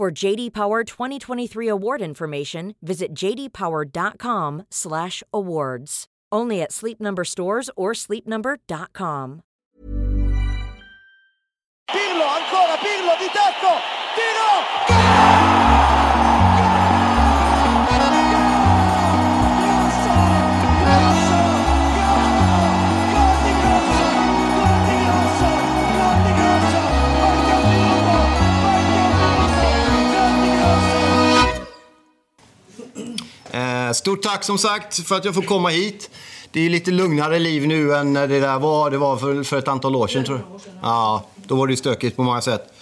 For JD Power 2023 award information, visit jdpower.com/awards. Only at Sleep Number stores or sleepnumber.com. Pirlo, ancora Pirlo di tacco, tiro! Eh, Stort tack som sagt för att jag får komma hit. Det är lite lugnare liv nu än när det där var. Det var för, för ett antal år sedan tror jag. Ja, då var det ju stökigt på många sätt.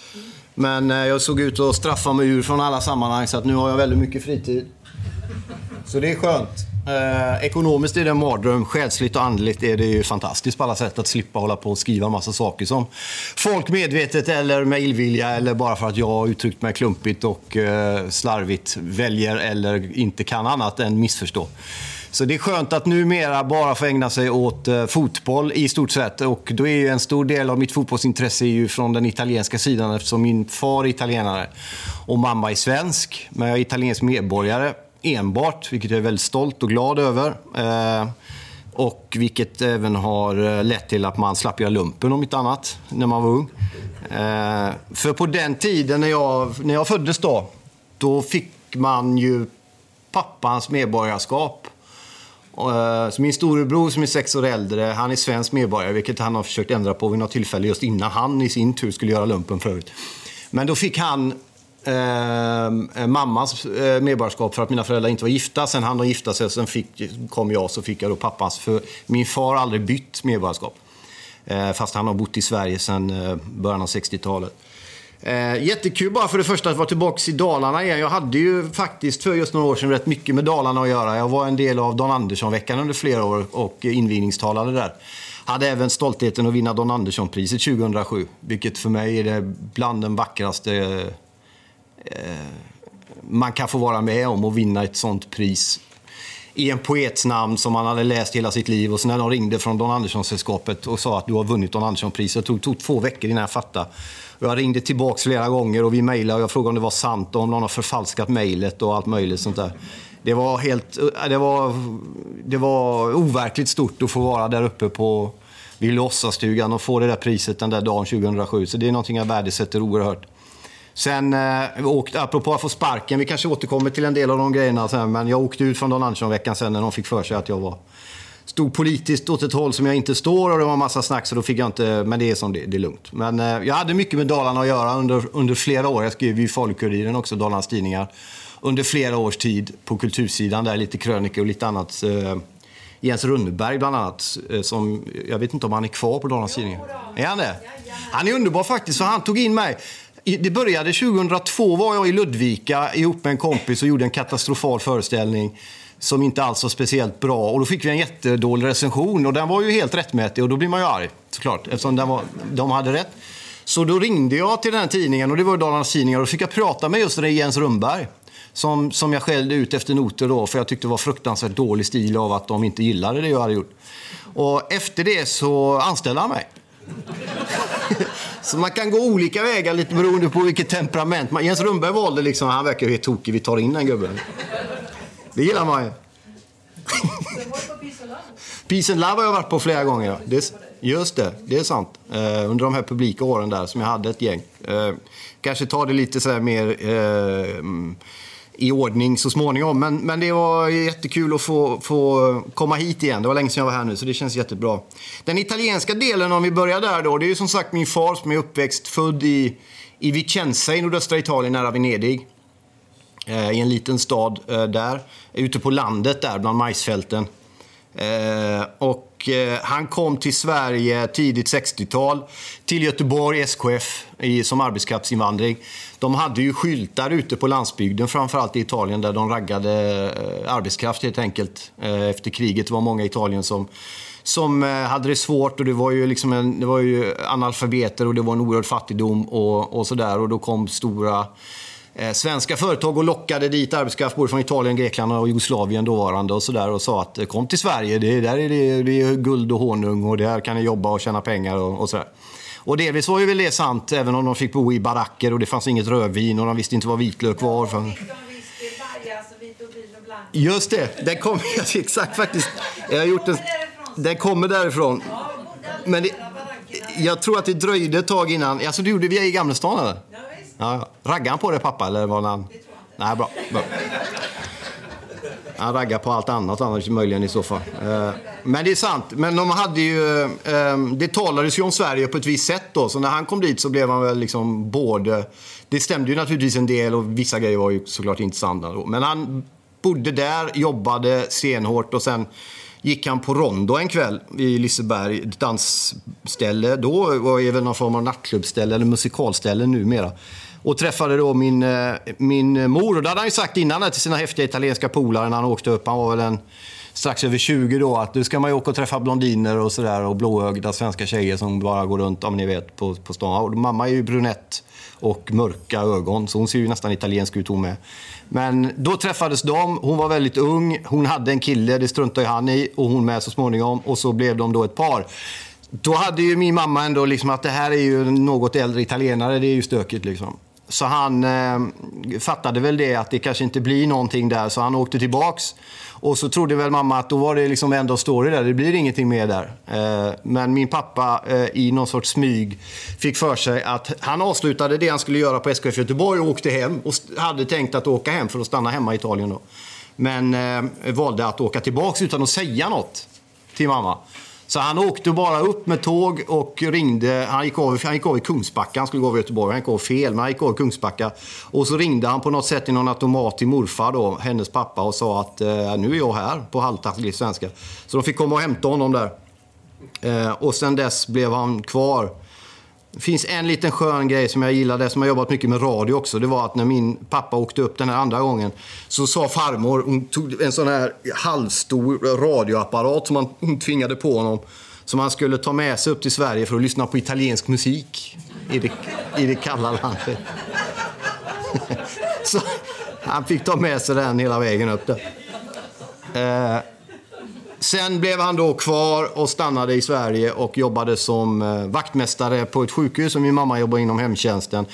Men eh, jag såg ut att straffa mig ur från alla sammanhang så att nu har jag väldigt mycket fritid. Så det är skönt. Eh, ekonomiskt är det en mardröm. Själsligt och andligt är det ju fantastiskt på alla sätt att slippa hålla på och skriva massa saker som folk medvetet eller med illvilja eller bara för att jag har uttryckt mig klumpigt och eh, slarvigt väljer eller inte kan annat än missförstå. Så det är skönt att numera bara få ägna sig åt eh, fotboll i stort sett. Och då är ju en stor del av mitt fotbollsintresse är ju från den italienska sidan eftersom min far är italienare och mamma är svensk. Men jag är italiensk medborgare enbart, vilket jag är väldigt stolt och glad över. Eh, och vilket även har eh, lett till att man slapp göra lumpen om inte annat, när man var ung. Eh, för på den tiden när jag, när jag föddes då, då fick man ju pappans medborgarskap. Så min storebror som är sex år äldre, han är svensk medborgare, vilket han har försökt ändra på vid något tillfälle just innan han i sin tur skulle göra lumpen förut. Men då fick han Eh, eh, mammas eh, medborgarskap för att mina föräldrar inte var gifta. Sen han de gifta sig, sen fick, kom jag så fick jag då pappas. För min far har aldrig bytt medborgarskap. Eh, fast han har bott i Sverige sedan eh, början av 60-talet. Eh, jättekul bara för det första att vara tillbaka i Dalarna igen. Jag hade ju faktiskt för just några år sedan rätt mycket med Dalarna att göra. Jag var en del av Don Andersson-veckan under flera år och invigningstalade där. Hade även stoltheten att vinna Don Andersson-priset 2007. Vilket för mig är det bland den vackraste eh, Eh, man kan få vara med om och vinna ett sånt pris i en poets namn som han hade läst hela sitt liv. Och sen när de ringde från Don Andersson-sällskapet och sa att du har vunnit Don Andersson-priset. Det tog, tog två veckor innan jag fattade. Och jag ringde tillbaka flera gånger och vi mejlade och jag frågade om det var sant och om någon har förfalskat mejlet och allt möjligt sånt där. Det var helt... Eh, det var, det var overkligt stort att få vara där uppe på vid Lossastugan och få det där priset den där dagen 2007. Så det är någonting jag värdesätter oerhört. Sen eh, åkte, apropå att få sparken, vi kanske återkommer till en del av de grejerna sen, men jag åkte ut från Don Andersson-veckan sen när de fick för sig att jag var stod politiskt åt ett håll som jag inte står och det var en massa snack så då fick jag inte, men det är som det, det är lugnt. Men eh, jag hade mycket med Dalarna att göra under, under flera år. Jag skrev ju i Falu-Kuriren också, Dalarnas Tidningar, under flera års tid på kultursidan där, lite krönikor och lite annat. Eh, Jens Runneberg bland annat, eh, som, jag vet inte om han är kvar på Dalarnas Tidningar. Är han det? Han är underbar faktiskt, för han tog in mig. Det började 2002 var jag i Ludvika ihop med en kompis och gjorde en katastrofal föreställning som inte alls var speciellt bra. Och då fick vi en jättedålig recension och den var ju helt rättmätig och då blir man ju arg såklart eftersom den var, de hade rätt. Så då ringde jag till den här tidningen och det var Dalarnas Tidningar och då fick jag prata med just det Jens Rundberg. Som, som jag skällde ut efter noter då för jag tyckte det var fruktansvärt dålig stil av att de inte gillade det jag hade gjort. Och efter det så anställde han mig. Så man kan gå olika vägar lite beroende på vilket temperament. man- Jens Rundberg valde liksom, han verkar ju helt tokig, vi tar in den gubben. Det gillar man ju. Peace and Love har jag varit på flera gånger. Det, Just det, det är sant. Uh, under de här publika åren där som jag hade ett gäng. Uh, kanske ta det lite så mer Uh, i ordning så småningom. Men, men det var jättekul att få, få komma hit igen. Det var länge sedan jag var här nu, så det känns jättebra. Den italienska delen, om vi börjar där då. Det är ju som sagt min far som är uppväxt, född i, i Vicenza i nordöstra Italien, nära Venedig. Eh, I en liten stad eh, där. Ute på landet där, bland majsfälten. Eh, och eh, han kom till Sverige tidigt 60-tal, till Göteborg, SKF, i, som arbetskraftsinvandring. De hade ju skyltar ute på landsbygden, framförallt i Italien, där de raggade eh, arbetskraft helt enkelt. Eh, efter kriget det var många i Italien som som eh, hade det svårt och det var ju, liksom en, det var ju analfabeter och det var en oerhörd fattigdom och, och sådär. Och då kom stora svenska företag och lockade dit arbetskraft både från Italien, Grekland och Jugoslavien dåvarande och sådär och sa att eh, kom till Sverige, det, där är det, det är guld och honung och där kan ni jobba och tjäna pengar och, och sådär. Och delvis var ju väl det sant, även om de fick bo i baracker och det fanns inget rödvin och de visste inte vad vitlök var. För... Just det, den kommer exakt faktiskt. Jag har gjort en, den kommer därifrån. Men det, jag tror att det dröjde ett tag innan. Alltså du gjorde via i Gamlestan eller? Ja, Raggade han på det pappa eller var han? Nej, bra. bra. Han raggar på allt annat annars möjligen i så fall. Eh, men det är sant. Men de hade ju... Eh, det talades ju om Sverige på ett visst sätt då. Så när han kom dit så blev han väl liksom både... Det stämde ju naturligtvis en del och vissa grejer var ju såklart inte sanna då. Men han bodde där, jobbade stenhårt och sen gick han på Rondo en kväll i Liseberg, ett dansställe. Då var det väl någon form av nattklubbställe eller musikalställe numera och träffade då min, eh, min mor. Och det hade han ju sagt innan till sina häftiga italienska polare när han åkte upp. Han var väl en, strax över 20 då. Att nu ska man ju åka och träffa blondiner och sådär. Och blåögda svenska tjejer som bara går runt, om ni vet, på, på stan. Och mamma är ju brunett och mörka ögon, så hon ser ju nästan italiensk ut hon med. Men då träffades de. Hon var väldigt ung. Hon hade en kille, det struntade han i. Och hon med så småningom. Och så blev de då ett par. Då hade ju min mamma ändå liksom att det här är ju något äldre italienare, det är ju stökigt liksom. Så han eh, fattade väl det att det kanske inte blir någonting där, så han åkte tillbaks. Och så trodde väl mamma att då var det liksom ändå story där, det blir ingenting mer där. Eh, men min pappa eh, i någon sorts smyg fick för sig att han avslutade det han skulle göra på SKF Göteborg och åkte hem. Och hade tänkt att åka hem för att stanna hemma i Italien då. Men eh, valde att åka tillbaks utan att säga något till mamma. Så han åkte bara upp med tåg och ringde. Han gick av, han gick av i Kungsbacka, han skulle gå över Göteborg. Han gick av fel, men han gick av i Kungsbacka. Och så ringde han på något sätt i någon automat till morfar, då, hennes pappa, och sa att eh, nu är jag här på halvtaskig svenska. Så de fick komma och hämta honom där. Eh, och sen dess blev han kvar det finns en liten skön grej som jag gillade, som jag jobbat mycket med radio också. Det var att när min pappa åkte upp den här andra gången så sa farmor, hon tog en sån här halvstor radioapparat som hon tvingade på honom. Som han skulle ta med sig upp till Sverige för att lyssna på italiensk musik i det, i det kalla landet. så han fick ta med sig den hela vägen upp där. Eh, Sen blev han då kvar och stannade i Sverige och jobbade som eh, vaktmästare på ett sjukhus. Och min mamma jobbade inom hemtjänsten.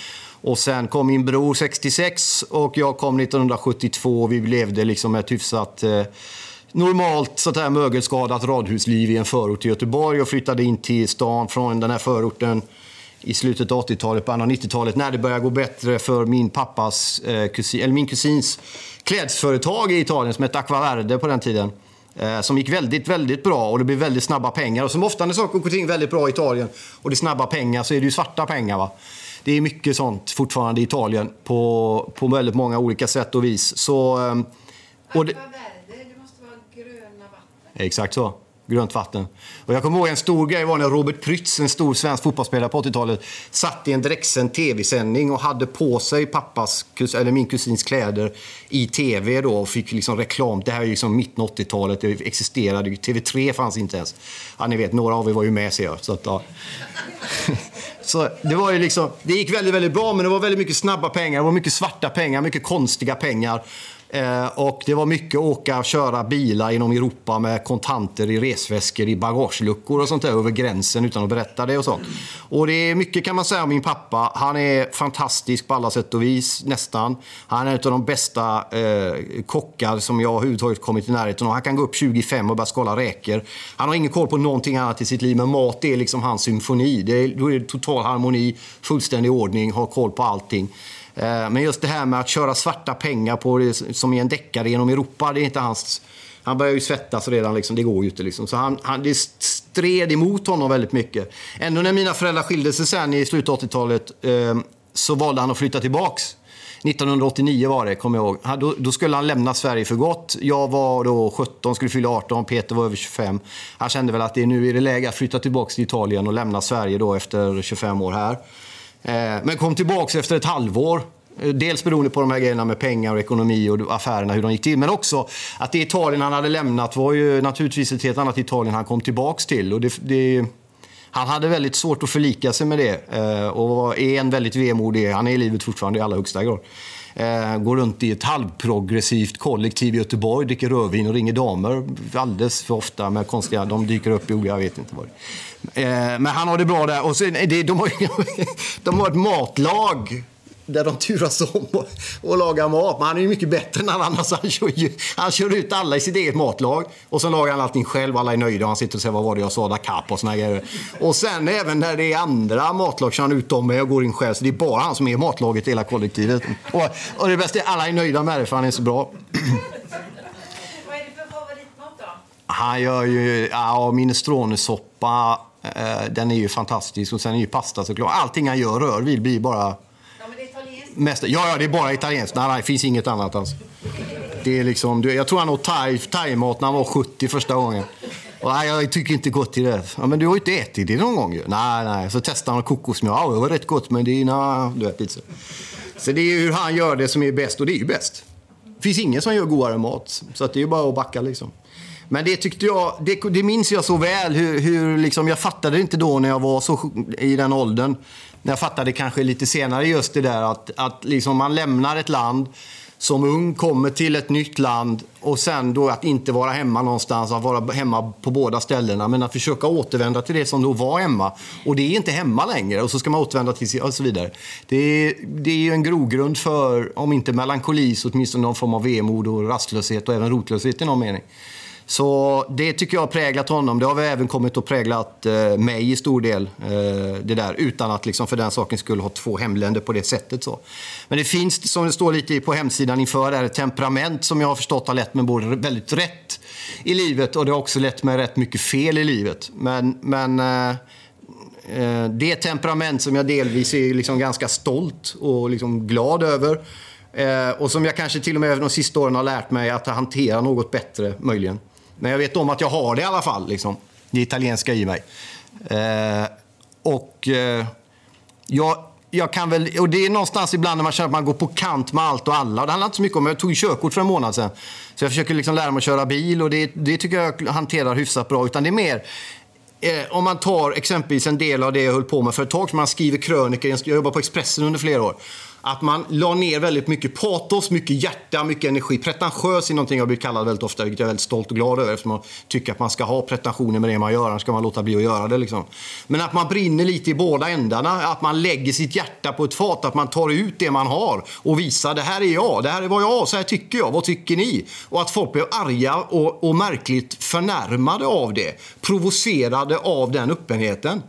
Och sen kom min bror 66 och jag kom 1972. Vi levde liksom ett hyfsat eh, normalt sånt här mögelskadat radhusliv i en förort till Göteborg och flyttade in till stan från den här förorten i slutet av 80-talet, början av 90-talet när det började gå bättre för min pappas eh, kusin, eller min kusins klädföretag i Italien som hette Aquaverde på den tiden. Eh, som gick väldigt, väldigt bra och det blev väldigt snabba pengar. Och som ofta när saker går ting väldigt bra i Italien och det är snabba pengar så är det ju svarta pengar. Va? Det är mycket sånt fortfarande i Italien på, på väldigt många olika sätt och vis. Så, ehm, och det, det måste vara gröna vatten. Exakt så grönt vatten. Och jag kommer ihåg en stor grej var när Robert Prytz, en stor svensk fotbollsspelare på 80-talet, satt i en direktsänd tv-sändning och hade på sig pappas, eller min kusins kläder i tv då och fick liksom reklam. Det här är liksom mitten 80-talet, det existerade TV3 fanns inte ens. Ja, ni vet, några av er var ju med ser jag. Så, att, ja. så det var ju liksom, det gick väldigt, väldigt bra men det var väldigt mycket snabba pengar, det var mycket svarta pengar, mycket konstiga pengar. Eh, och det var mycket åka och köra bilar genom Europa med kontanter i resväskor i bagageluckor och sånt där över gränsen utan att berätta det och sånt. Och det är mycket kan man säga om min pappa. Han är fantastisk på alla sätt och vis, nästan. Han är en av de bästa eh, kockar som jag överhuvudtaget kommit i närheten av. Han kan gå upp 25 och börja skala räkor. Han har ingen koll på någonting annat i sitt liv, men mat är liksom hans symfoni. Det är, då är det total harmoni, fullständig ordning, har koll på allting. Eh, men just det här med att köra svarta pengar på det, som i en deckare genom Europa, det är inte hans... Han börjar ju svettas redan, liksom. det går ju inte. Liksom. Så han, han, det stred emot honom väldigt mycket. Ändå när mina föräldrar skilde sig sen i slutet av 80-talet eh, så valde han att flytta tillbaks. 1989 var det, kommer jag ihåg. Då, då, skulle han lämna Sverige för gott. Jag var då 17, skulle fylla 18, Peter var över 25. Han kände väl att det, nu är det läge att flytta tillbaka till Italien och lämna Sverige då efter 25 år här. Eh, men kom tillbaka efter ett halvår. Eh, dels beroende på de här grejerna med pengar och ekonomi och affärerna, hur de gick till. Men också att det Italien han hade lämnat var ju naturligtvis ett helt annat Italien han kom tillbaka till. Och det, det, han hade väldigt svårt att förlika sig med det eh, och är en väldigt vemodig. Han är i livet fortfarande i allra högsta grad. Eh, går runt i ett halvprogressivt kollektiv i Göteborg, dricker rödvin och ringer damer alldeles för ofta med konstiga... De dyker upp i olika... Jag vet inte vad det är. Eh, men han har det bra där. Och sen, eh, det, de, har, de har ett matlag där de turas om och, och lagar mat. Men han är ju mycket bättre än alla andra. Så han, kör ju, han kör ut alla i sitt eget matlag. Och så lagar han allting själv. Alla är nöjda. Och han sitter och säger vad var det jag sa? Da Cap och såna grejer. Och sen även när det är andra matlag kör han ut dem med och går in själv. Så det är bara han som är matlaget i hela kollektivet. Och, och det bästa är alla är nöjda med det för han är så bra. Vad är det för favoritmat då? Han gör ju ja, minestronesoppa. Eh, den är ju fantastisk. Och sen är ju pasta såklart. Allting han gör rör vid blir bara Mest, ja, ja, det är bara italienskt. Nej, nej, det finns inget annat alls. Det är liksom, jag tror han åt thaimat thai när han var 70 första gången. Och, nej, jag tycker inte gott till det. Ja, men du har ju inte ätit det någon gång ju. Nej, nej. Så testade han kokosmjölk. Ja, det var rätt gott, men det är... Na, du vet, lite så. så det är hur han gör det som är bäst, och det är ju bäst. Det finns ingen som gör godare mat. Så att det är ju bara att backa liksom. Men det tyckte jag, det, det minns jag så väl. Hur, hur liksom, jag fattade inte då när jag var så, i den åldern jag fattade kanske lite senare just det där att, att liksom man lämnar ett land som ung, kommer till ett nytt land och sen då att inte vara hemma någonstans, att vara hemma på båda ställena, men att försöka återvända till det som då var hemma. Och det är inte hemma längre och så ska man återvända till och så vidare. Det är, det är ju en grogrund för, om inte melankoli, så åtminstone någon form av vemod och rastlöshet och även rotlöshet i någon mening. Så det tycker jag har präglat honom. Det har väl även kommit att präglat eh, mig i stor del. Eh, det där, utan att liksom för den saken skulle ha två hemländer på det sättet. Så. Men det finns, som det står lite på hemsidan inför, ett temperament som jag har förstått har lett mig både väldigt rätt i livet och det har också lett mig rätt mycket fel i livet. Men, men eh, eh det temperament som jag delvis är liksom ganska stolt och liksom glad över eh, och som jag kanske till och med de sista åren har lärt mig att hantera något bättre, möjligen. Men jag vet om att jag har det i alla fall, liksom. det italienska i mig. Eh, och eh, jag, jag kan väl, och det är någonstans ibland när man känner att man går på kant med allt och alla. Och Det handlar inte så mycket om, jag tog körkort för en månad sedan. Så jag försöker liksom lära mig att köra bil och det, det tycker jag hanterar hyfsat bra. Utan det är mer, eh, om man tar exempelvis en del av det jag höll på med för ett tag sedan, man skriver krönikor, jag jobbade på Expressen under flera år. Att man la ner väldigt mycket patos, mycket hjärta, mycket energi. Pretentiös är någonting jag blir kallad väldigt ofta, vilket jag är väldigt stolt och glad över eftersom man tycker att man ska ha pretensioner med det man gör, annars ska man låta bli att göra det. Liksom. Men att man brinner lite i båda ändarna, att man lägger sitt hjärta på ett fat, att man tar ut det man har och visar det här är jag, det här är vad jag har, så här tycker jag, vad tycker ni? Och att folk blir arga och, och märkligt förnärmade av det, provocerade av den öppenheten.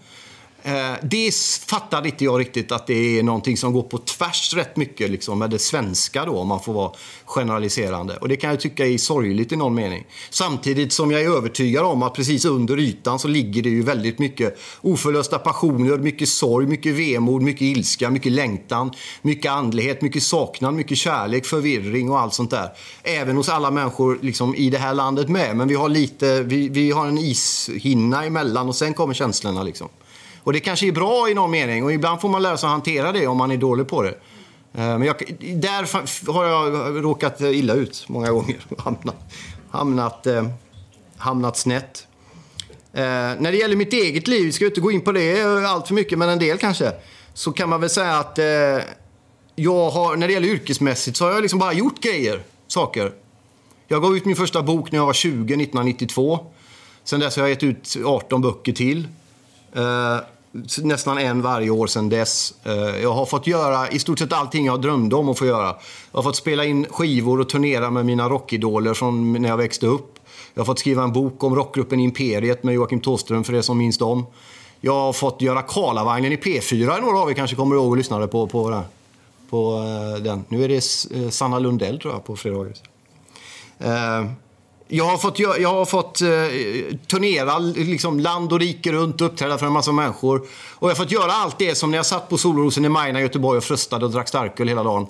Eh, det fattade inte jag riktigt att det är någonting som går på tvärs rätt mycket liksom, med det svenska då, om man får vara generaliserande. Och det kan jag tycka är sorgligt i någon mening. Samtidigt som jag är övertygad om att precis under ytan så ligger det ju väldigt mycket oförlösta passioner, mycket sorg, mycket vemod, mycket ilska, mycket längtan, mycket andlighet, mycket saknad, mycket kärlek, förvirring och allt sånt där. Även hos alla människor liksom, i det här landet med. Men vi har lite, vi, vi har en ishinna emellan och sen kommer känslorna liksom. Och det kanske är bra i någon mening och ibland får man lära sig att hantera det om man är dålig på det. Eh, men jag, där har jag råkat illa ut många gånger. Hamnat, hamnat, eh, hamnat snett. Eh, när det gäller mitt eget liv, ska jag inte gå in på det allt för mycket, men en del kanske. Så kan man väl säga att eh, jag har, när det gäller yrkesmässigt så har jag liksom bara gjort grejer saker. Jag gav ut min första bok när jag var 20, 1992. Sen dess har jag gett ut 18 böcker till. Eh, Nästan en varje år sedan dess. Eh, jag har fått göra i stort sett allting jag drömde om att få göra. Jag har fått spela in skivor och turnera med mina rockidoler från när jag växte upp. Jag har fått skriva en bok om rockgruppen Imperiet med Joakim Tåström för er som minns dem. Jag har fått göra Karlavagnen i P4. Några av er kanske kommer ihåg och lyssnade på, på, den. på eh, den. Nu är det eh, Sanna Lundell tror jag på fredagar. Jag har fått, jag, har fått eh, turnera liksom, land och rike runt och uppträda för en massa människor. Och jag har fått göra allt det som när jag satt på Solrosen i Majna i Göteborg och fröstade och drack starköl hela dagen.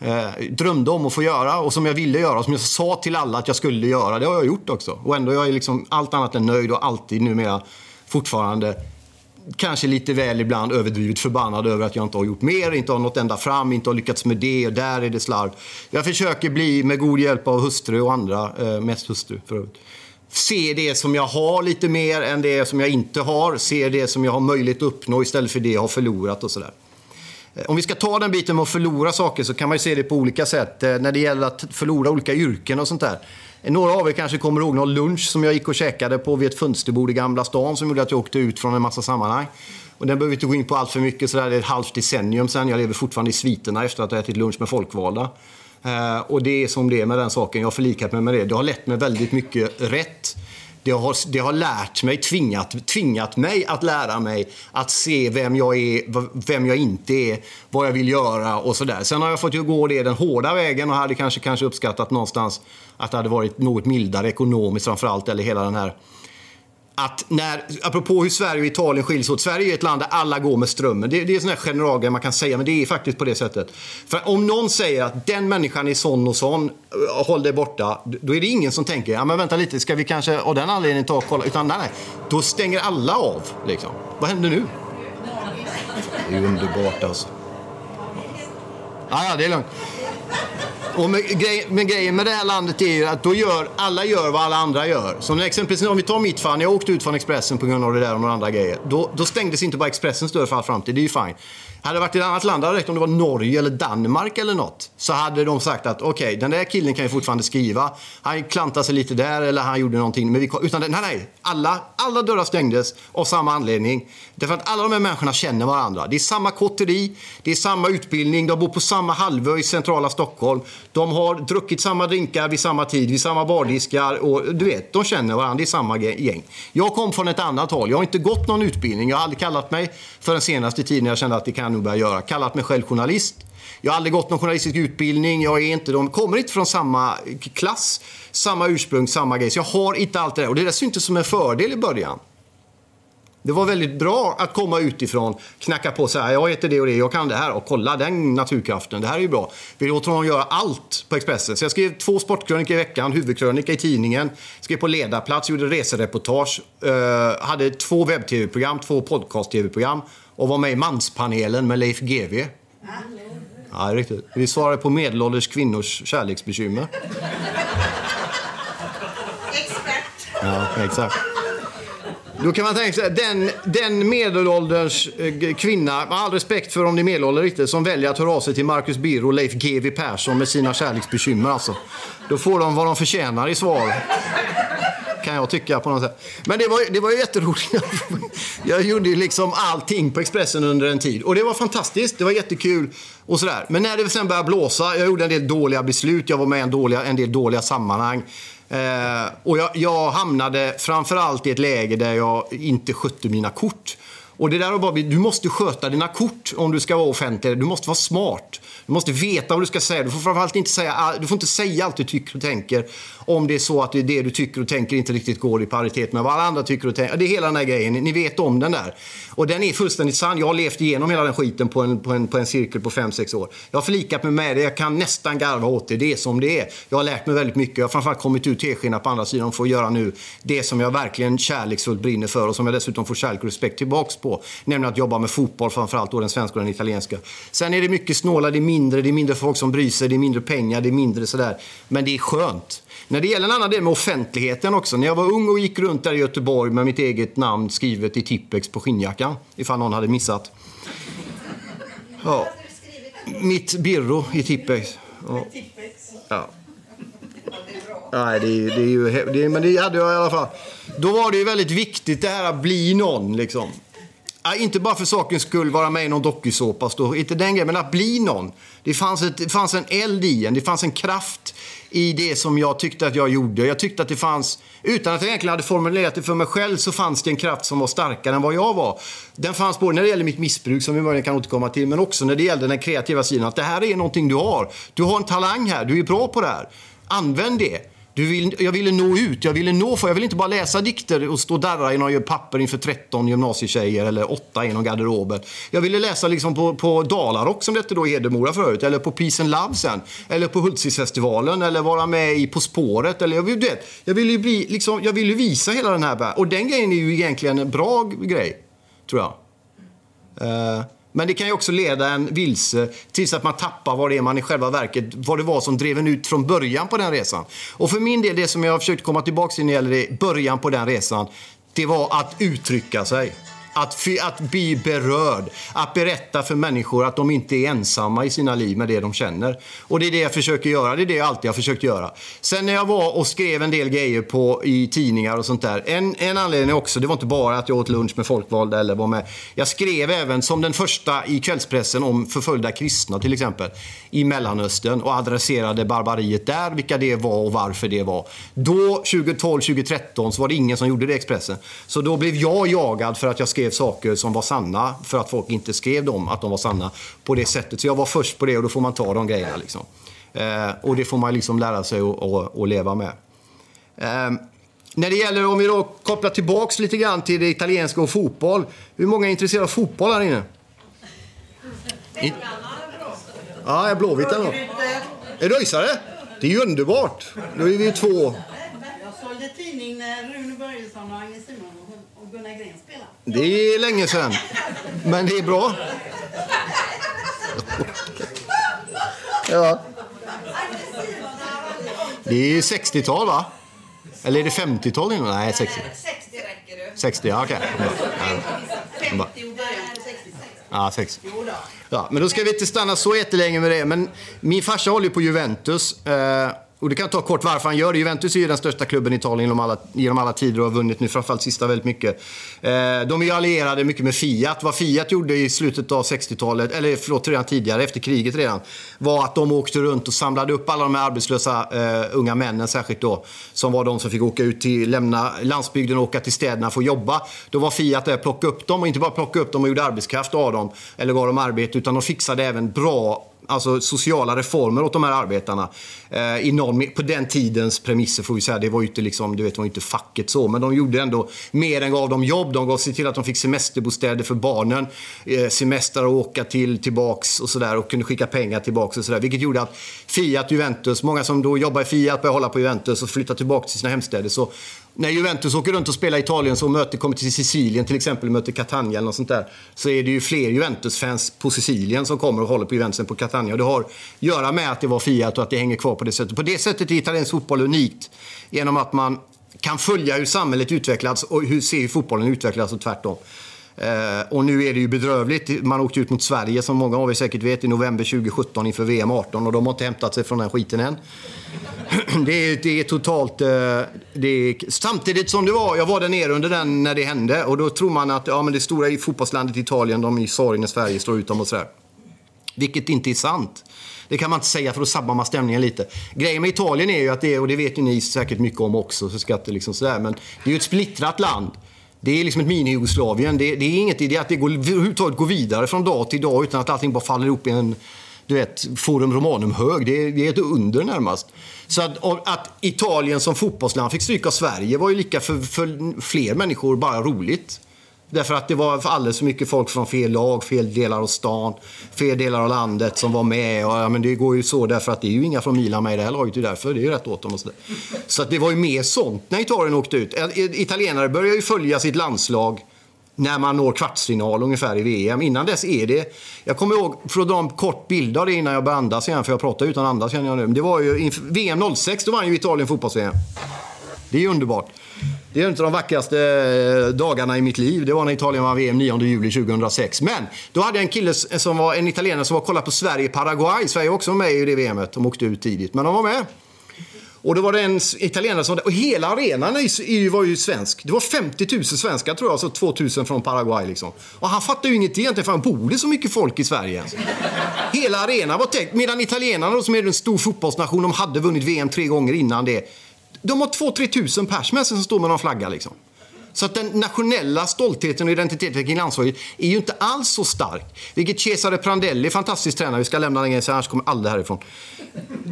Eh, drömde om att få göra och som jag ville göra och som jag sa till alla att jag skulle göra. Det har jag gjort också. Och ändå jag är liksom allt annat än nöjd och alltid numera fortfarande kanske lite väl ibland överdrivet förbannad över att jag inte har gjort mer, inte har nått ända fram, inte har lyckats med det och där är det slarv. Jag försöker bli, med god hjälp av hustru och andra, eh, mest hustru förut, se det som jag har lite mer än det som jag inte har, se det som jag har möjlighet att uppnå istället för det jag har förlorat och sådär. Eh, om vi ska ta den biten med att förlora saker så kan man ju se det på olika sätt. Eh, när det gäller att förlora olika yrken och sånt där. Några av er kanske kommer ihåg någon lunch som jag gick och käkade på vid ett fönsterbord i Gamla stan som gjorde att jag åkte ut från en massa sammanhang. Och den behöver vi inte gå in på allt för mycket, så det är ett halvt decennium sen. Jag lever fortfarande i sviterna efter att ha ätit lunch med folkvalda. Eh, och det är som det är med den saken. Jag har förlikat mig med det. Det har lett mig väldigt mycket rätt. Det har, det har lärt mig, tvingat, tvingat mig att lära mig att se vem jag är, vem jag inte är, vad jag vill göra och sådär. Sen har jag fått gå det den hårda vägen och hade kanske, kanske uppskattat någonstans att det hade varit något mildare ekonomiskt framförallt, eller hela den här att när, apropå hur Sverige och Italien skiljs åt. Sverige är ett land där alla går med strömmen. Det, det är en sån här generalgrej man kan säga, men det är faktiskt på det sättet. För om någon säger att den människan är sån och sån, eh, håll dig borta. Då är det ingen som tänker, ja men vänta lite, ska vi kanske av den anledningen ta och kolla? Utan nej, då stänger alla av. Liksom. Vad händer nu? Det är underbart alltså. Ja, ja, det är lugnt. Och med, grej, med grejen med det här landet är ju att då gör, alla gör vad alla andra gör. Som exempelvis om vi tar mitt fall, när jag åkte ut från Expressen på grund av det där och några andra grejer. Då, då stängdes inte bara Expressens dörr för all framtid, det är ju fine. Hade det varit i ett annat land, direkt, om det var Norge eller Danmark eller något. Så hade de sagt att okej, okay, den där killen kan ju fortfarande skriva. Han klantade sig lite där eller han gjorde någonting. Men vi, utan nej, nej. Alla, alla dörrar stängdes av samma anledning. Därför att alla de här människorna känner varandra. Det är samma kotteri, det är samma utbildning, de bor på samma halvö i centrala Stockholm. De har druckit samma drinkar vid samma tid, vid samma bardiskar. Och du vet, de känner varandra, det är samma gäng. Jag kom från ett annat håll. Jag har inte gått någon utbildning. Jag har aldrig kallat mig för den senaste tiden jag kände att det kan nog börja göra. Kallat mig själv journalist. Jag har aldrig gått någon journalistisk utbildning. Jag är inte, de kommer inte från samma klass, samma ursprung, samma grej. Så jag har inte allt det där. Och det där syntes som en fördel i början. Det var väldigt bra att komma utifrån, knacka på så här, jag heter det och det, jag kan det här och kolla den naturkraften, det här är ju bra. Vi låter honom göra allt på Expressen. Så jag skrev två sportkrönikor i veckan, huvudkrönika i tidningen, skrev på ledarplats, gjorde resereportage, uh, hade två webb-tv-program, två podcast-tv-program och var med i Manspanelen med Leif GW. Ja, riktigt. Vi svarade på medelålders kvinnors kärleksbekymmer. Expert. Ja, exakt. Då kan man tänka sig den, den medelålders eh, kvinna, med all respekt för om det är medelålder inte, som väljer att höra av sig till Marcus Birro och Leif GW Persson med sina kärleksbekymmer alltså. Då får de vad de förtjänar i svar. Kan jag tycka på något sätt. Men det var, det var ju jätteroligt. Jag gjorde ju liksom allting på Expressen under en tid. Och det var fantastiskt. Det var jättekul och sådär. Men när det sen började blåsa, jag gjorde en del dåliga beslut, jag var med i en, dåliga, en del dåliga sammanhang. Eh, och jag, jag hamnade framförallt i ett läge där jag inte skötte mina kort. Och det där har bara, du måste sköta dina kort om du ska vara offentlig. Du måste vara smart. Du måste veta vad du ska säga. Du får framförallt inte säga, du får inte säga allt du tycker och tänker om det är så att det, du tycker och tänker inte riktigt går i paritet med vad alla andra tycker och tänker. Det är hela den här grejen. Ni vet om den där. Och den är fullständigt sann. Jag har levt igenom hela den skiten på en, på en, på en cirkel på 5-6 år. Jag har förlikat mig med det. Jag kan nästan garva åt det. Det är som det är. Jag har lärt mig väldigt mycket. Jag har framförallt kommit ut teskinna på andra sidan för att göra nu det som jag verkligen kärleksfullt brinner för och som jag dessutom får kärlek och respekt tillbaks på på. Nämligen att jobba med fotboll, framförallt då den svenska och den italienska. Sen är det mycket snåla, det är mindre, det är mindre folk som bryr sig, det är mindre pengar, det är mindre sådär. Men det är skönt. När det gäller en annan del med offentligheten också. När jag var ung och gick runt där i Göteborg med mitt eget namn skrivet i Tippex på skinnjackan. Ifall någon hade missat. Ja. Mitt Birro i Tippex. Ja. ja. Nej, det är, det är ju... Det är, men det hade jag i alla fall. Då var det ju väldigt viktigt det här att bli någon, liksom. Ja, inte bara för sakens skull vara med i någon dokusåpa, inte den grejen, men att bli någon. Det fanns, ett, det fanns en eld i en, det fanns en kraft i det som jag tyckte att jag gjorde. Jag tyckte att det fanns, utan att jag egentligen hade formulerat det för mig själv, så fanns det en kraft som var starkare än vad jag var. Den fanns både när det gäller mitt missbruk, som vi möjligen kan återkomma till, men också när det gällde den kreativa sidan. Att det här är någonting du har. Du har en talang här, du är bra på det här. Använd det. Du vill, jag ville nå ut, jag ville nå för Jag vill inte bara läsa dikter och stå och darra i några papper inför 13 gymnasietjejer eller 8 i någon garderob. Jag ville läsa liksom på, på Dalarock som det hette då i Hedemora förut, eller på Peace and Love sen, eller på Hultsfredsfestivalen, eller vara med i På spåret. Eller jag, vill- du vet, jag ville ju bli, liksom, jag ville visa hela den här världen. Och den grejen är ju egentligen en bra grej, tror jag. Uh, men det kan ju också leda en vilse tills att man tappar vad det är man i själva verket, vad det var som drev en ut från början på den resan. Och för min del, det som jag har försökt komma tillbaka till när det gäller det, början på den resan, det var att uttrycka sig. Att, fy- att bli berörd, att berätta för människor att de inte är ensamma i sina liv med det de känner. Och det är det jag försöker göra, det är det jag alltid har försökt göra. Sen när jag var och skrev en del grejer på, i tidningar och sånt där, en, en anledning också, det var inte bara att jag åt lunch med folkvalda eller var med. Jag skrev även som den första i kvällspressen om förföljda kristna till exempel i Mellanöstern och adresserade barbariet där, vilka det var och varför det var. Då, 2012, 2013, så var det ingen som gjorde det i Expressen. Så då blev jag jagad för att jag skrev saker som var sanna, för att folk inte skrev dem att de var sanna på det sättet. Så jag var först på det och då får man ta de grejerna. Liksom. Eh, och det får man liksom lära sig att- leva med. Eh, när det gäller, om vi då kopplar tillbaks lite grann till det italienska och fotboll. Hur många är intresserade av fotboll här inne? In- Ja, jag är blåvit ändå. Är du öisare? Det är ju underbart. Då är vi ju två. Jag sålde tidning när Rune Börjesson och Agnes Simon och Gunnar Gren spelade. Det är länge sedan. Men det är bra. Ja. Det är 60-tal, va? Eller är det 50-tal? innan? Nej, 60. 60 räcker du. 60, ja, okej. Ja. 50 och början på 66. Ja, 60. Jo då. Ja, men då ska vi inte stanna så jättelänge med det. Men min farsa håller ju på Juventus. Eh, och det kan jag ta kort varför han gör det. Juventus är ju den största klubben i Italien genom alla, genom alla tider och har vunnit nu framförallt sista väldigt mycket. Eh, de är ju allierade mycket med Fiat. Vad Fiat gjorde i slutet av 60-talet, eller förlåt, redan tidigare, efter kriget redan, var att de åkte runt och samlade upp alla de här arbetslösa eh, unga männen särskilt då, som var de som fick åka ut till, lämna landsbygden och åka till städerna för att jobba. Då var Fiat där och plockade upp dem och inte bara plockade upp dem och gjorde arbetskraft av dem eller gav dem arbete utan de fixade även bra alltså sociala reformer åt de här arbetarna. Eh, i någon, på den tidens premisser får vi säga. Det var ju inte, liksom, du vet, var inte facket så, men de gjorde ändå mer än gav dem jobb. De gav sig till att de fick semesterbostäder för barnen, eh, semestrar och åka till, tillbaks och sådär och kunde skicka pengar tillbaks och sådär. Vilket gjorde att Fiat, Juventus, många som då jobbar i Fiat började hålla på Juventus och flytta tillbaka till sina hemstäder. Så när Juventus åker runt och spelar i Italien så möter, kommer till Sicilien till exempel, möter Catania eller något sånt där. Så är det ju fler Juventus-fans på Sicilien som kommer och håller på Juventus än på Catania. Och det har att göra med att det var Fiat och att det hänger kvar på det sättet. På det sättet är italiensk fotboll unikt. Genom att man kan följa hur samhället utvecklas och hur, se hur fotbollen utvecklas och tvärtom. Eh, och nu är det ju bedrövligt. Man åkte ut mot Sverige som många av er säkert vet i november 2017 inför VM 18 och de har inte hämtat sig från den skiten än. Det är, det är totalt... eh, Det är, samtidigt som det var, jag var där nere under den när det hände och då tror man att ja, men det stora i fotbollslandet Italien, de är i sorg när Sverige slår ut dem och sådär. Vilket inte är sant. Det kan man inte säga för då sabbar man stämningen lite. Grejen med Italien är ju att det är, och det vet ju ni säkert mycket om också, så ska inte liksom sådär, men det är ju ett splittrat land. Det är liksom ett mini-Jugoslavien. Det, det är inget idé att det går, överhuvudtaget går vidare från dag till dag utan att allting bara faller ihop i en du vet, Forum Romanum-hög. Det, är- det är ett under närmast. Så att, att Italien som fotbollsland fick stryka av Sverige var ju lika för, för fler människor bara roligt. Därför att det var alldeles för mycket folk från fel lag, fel delar av stan, fel delar av landet som var med. Och, ja, men det går ju så därför att det är ju inga från Milan med i det här laget. Det är därför det är ju rätt åt dem. Och så, där. så att det var ju mer sånt när Italien åkte ut. Italienare börjar ju följa sitt landslag när man når kvartsfinal ungefär i VM. Innan dess är det... Jag kommer ihåg, för att dra en kort bild av det innan jag börjar andas igen, för jag pratar utan andas känner jag nu. Men det var ju inför VM 06, då vann ju Italien fotbolls-VM. Det är ju underbart. Det är inte de vackraste eh, dagarna i mitt liv. Det var när Italien vann VM 9 juli 2006. Men då hade jag en kille som var en italienare som var och kollade på Sverige-Paraguay. Sverige var också med i det VMet. De åkte ut tidigt, men de var med. Och då var det en italienare som... Och hela arenan var ju svensk. Det var 50 000 svenskar tror jag, så 2 000 från Paraguay liksom. Och han fattade ju inget egentligen, för han bor det så mycket folk i Sverige ens? Hela arenan var täckt. Medan italienarna, då, som är en stor fotbollsnation, de hade vunnit VM tre gånger innan det. De har 2-3 tusen pers med sig som står med någon flagga liksom. Så att den nationella stoltheten och identiteten kring landslaget är ju inte alls så stark. Vilket Cesare Prandelli, fantastisk tränare, vi ska lämna den grejen, annars kommer alla härifrån.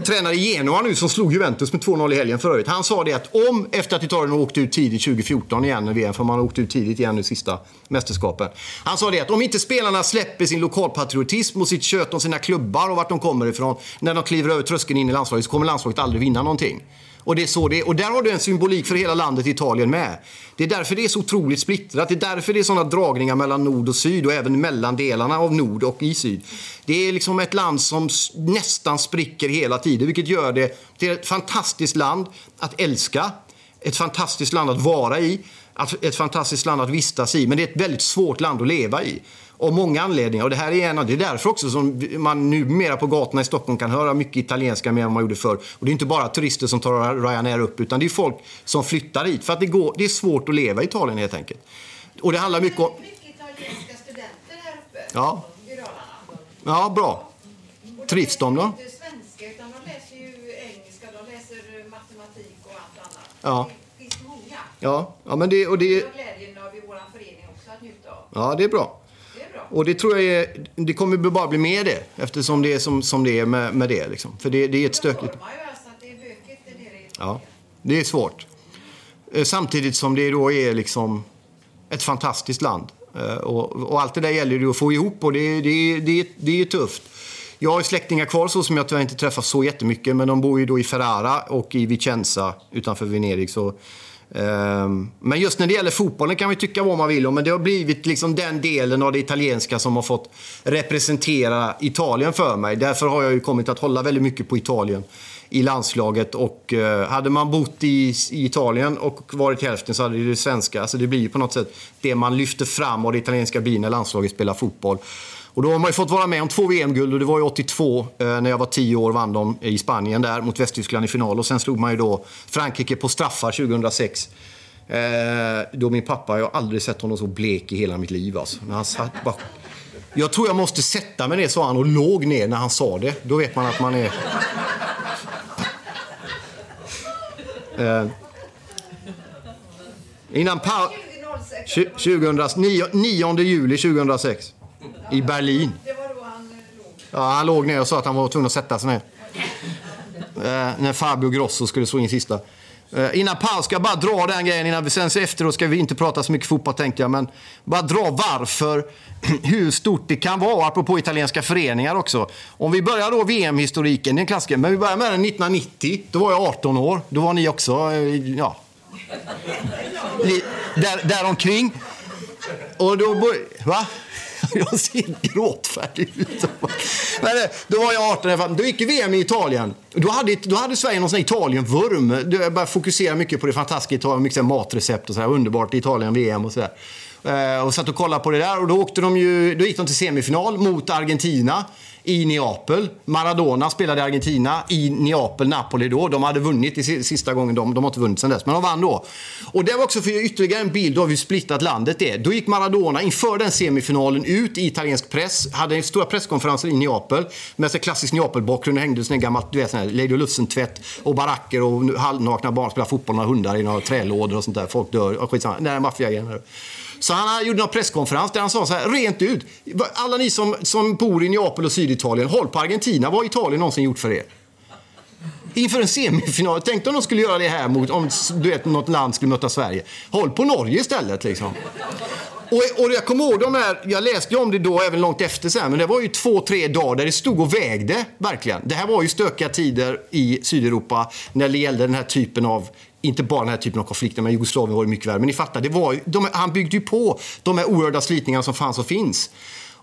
Tränare i Genoa nu som slog Juventus med 2-0 i helgen för övrigt. Han sa det att om, efter att Italien åkte ut tidigt 2014 igen i VM, för man har åkt ut tidigt igen nu sista mästerskapen. Han sa det att om inte spelarna släpper sin lokalpatriotism och sitt kött om sina klubbar och vart de kommer ifrån när de kliver över tröskeln in i landslaget så kommer landslaget aldrig vinna någonting. Och det är så det är. Och där har du en symbolik för hela landet Italien med. Det är därför det är så otroligt splittrat. Det är därför det är sådana dragningar mellan nord och syd och även mellan delarna av nord och i syd. Det är liksom ett land som nästan spricker hela tiden, vilket gör det till ett fantastiskt land att älska. Ett fantastiskt land att vara i att- Ett fantastiskt land att vistas i. Men det är ett väldigt svårt land att leva i. Av många anledningar. Och det här är en av, det är därför också som man numera på gatorna i Stockholm kan höra mycket italienska mer än man gjorde förr. Och det är inte bara turister som tar Ryanair upp, utan det är folk som flyttar hit. För att det, går, det är svårt att leva i Italien helt enkelt. Och det handlar mycket om... Mycket italienska studenter här uppe. Ja. Ja, bra. Trivs de då? läser inte svenska, utan de läser ju engelska, de läser matematik och allt annat. Ja. Ja, ja men det... Och Det det glädjen av i vår förening också att njuta av. ja, det är bra. Det är bra. Och det tror jag är, det kommer bara bli mer det. Eftersom det är som, som det är med, med det. Liksom. För det, det är ett stökigt... alltså att det är bökigt där nere i Ja, det är svårt. Eh, Samtidigt som det då är liksom ett fantastiskt land. Eh, Och, och allt det där gäller ju att få ihop och det, det, det, det är tufft. Jag har släktingar kvar så som jag tyvärr inte träffar så jättemycket. Men de bor ju då i Ferrara och i Vicenza utanför Venedig. Så, Ehm, men just när det gäller fotbollen kan vi tycka vad man vill om. Men det har blivit liksom den delen av det italienska som har fått representera Italien för mig. Därför har jag ju kommit att hålla väldigt mycket på Italien i landslaget. Och eh, hade man bott i, Italien och varit hälften så hade det det svenska. Alltså det blir ju på något sätt det man lyfter fram och det italienska blir när landslaget spelar fotboll. Och då har man ju fått vara med om två VM-guld och det var ju 82 eh, när jag var 10 år vann de i Spanien där mot Västtyskland i final. Och sen slog man ju då Frankrike på straffar 2006. Eh, då min pappa, jag har aldrig sett honom så blek i hela mitt liv alltså. När han satt bara... Jag tror jag måste sätta mig ner, sa han och låg ner när han sa det. Då vet man att man är... Eh, innan pa- 2006. 2000, 9, 9 juli 2006 i Berlin. Det var då han eh, låg. Ja, han låg ner och sa att han var tvungen att sätta sig ner. Eh, när Fabio Grosso skulle slå in sista. Eh, innan paus ska jag bara dra den grejen. Innan vi, sen efteråt ska vi inte prata så mycket fotboll tänkte jag. Men bara dra varför, hur stort det kan vara. Apropå italienska föreningar också. Om vi börjar då VM-historiken, det är en klassiker. Men vi börjar med den 1990. Då var jag 18 år. Då var ni också, eh, ja. Där, däromkring. Och då. Va? Jag ser gråtfärdig ut. Men eh, då var jag 18 i alla. Då gick ju VM i Italien. Då hade, då hade Sverige någon sån Italien-vurm. Då Jag började fokusera mycket på det fantastiska Italien. Mycket så matrecept och så här. Underbart Italien-VM och sådär. Eh, och satt och kollade på det där. Och då, åkte de ju, då gick de till semifinal mot Argentina i Neapel. Maradona spelade i Argentina i Neapel, Napoli då. De hade vunnit i sista gången. De, de har inte vunnit sen dess, men de vann då. Och det var också för ytterligare en bild av hur splittat landet är. Då gick Maradona inför den semifinalen ut i italiensk press. Hade stora presskonferenser i Neapel. Med sig klassisk Neapel-bakgrund. hängde sån här gammalt, du vet, sån här Lady Lussen-tvätt och baracker och halvnakna barn spelar fotboll med hundar i några trälådor och sånt där. Folk dör. Och skitsamma. Den här maffiagrejen. Så han gjorde en presskonferens där han sa så här, rent ut. Alla ni som, som bor i Neapel och Syditalien, håll på Argentina. Vad har Italien någonsin gjort för er? Inför en semifinal. Tänk om de skulle göra det här mot, om du vet, något land skulle möta Sverige. Håll på Norge istället liksom. Och, och jag kommer ihåg de här, jag läste ju om det då även långt efter sen, men det var ju två, tre dagar där det stod och vägde, verkligen. Det här var ju stökiga tider i Sydeuropa när det gällde den här typen av inte bara den här typen av konflikter, men Jugoslavien var ju mycket värre. Men ni fattar, det var, ju- de, han byggde ju på de här oerhörda slitningarna som fanns och finns.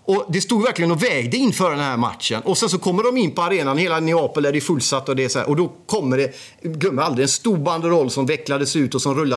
Och det stod verkligen och vägde inför den här matchen. Och sen så kommer de in på arenan, hela Neapel är det fullsatt och det är så här. Och då kommer det, glöm aldrig, en stor banderoll som vecklades ut och som rullade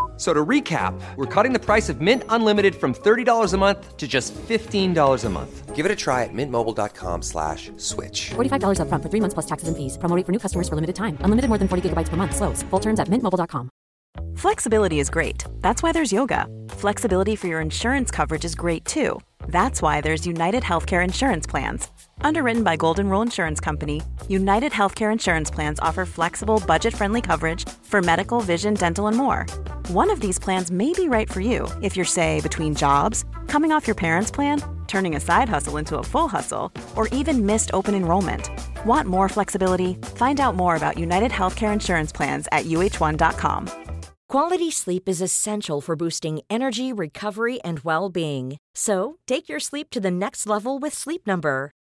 F- So to recap, we're cutting the price of Mint Unlimited from $30 a month to just $15 a month. Give it a try at mintmobile.com slash switch. $45 upfront for three months plus taxes and fees. Promo rate for new customers for limited time. Unlimited more than 40 gigabytes per month. Slows. Full terms at mintmobile.com. Flexibility is great. That's why there's yoga. Flexibility for your insurance coverage is great too. That's why there's United Healthcare Insurance Plans. Underwritten by Golden Rule Insurance Company, United Healthcare Insurance Plans offer flexible, budget friendly coverage for medical, vision, dental, and more. One of these plans may be right for you if you're, say, between jobs, coming off your parents' plan, turning a side hustle into a full hustle, or even missed open enrollment. Want more flexibility? Find out more about United Healthcare Insurance Plans at uh1.com. Quality sleep is essential for boosting energy, recovery, and well being. So, take your sleep to the next level with Sleep Number.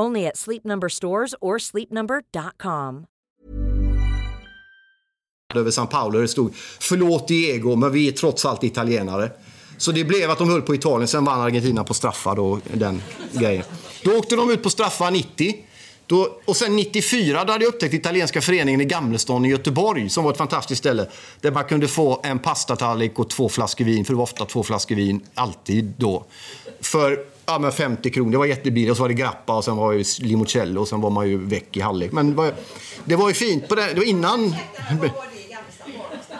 Only at Sleep Number stores or sleepnumber.com. över San Paolo. Det stod “Förlåt Diego, men vi är trots allt italienare”. Så det blev att de höll på Italien. Sen vann Argentina på straffar då, den grejen. Då åkte de ut på straffar 90. Då, och sen 94 då hade jag upptäckt italienska föreningen i Gamlestan i Göteborg som var ett fantastiskt ställe. Där man kunde få en pastatallrik och två flaskor vin, för det var ofta två flaskor vin, alltid då. För ja, men 50 kronor. Det var jättebilligt. Och så var det grappa och sen var det limoncello och sen var man ju väck i halvlek. Men det var, det var ju fint. På det, det var innan...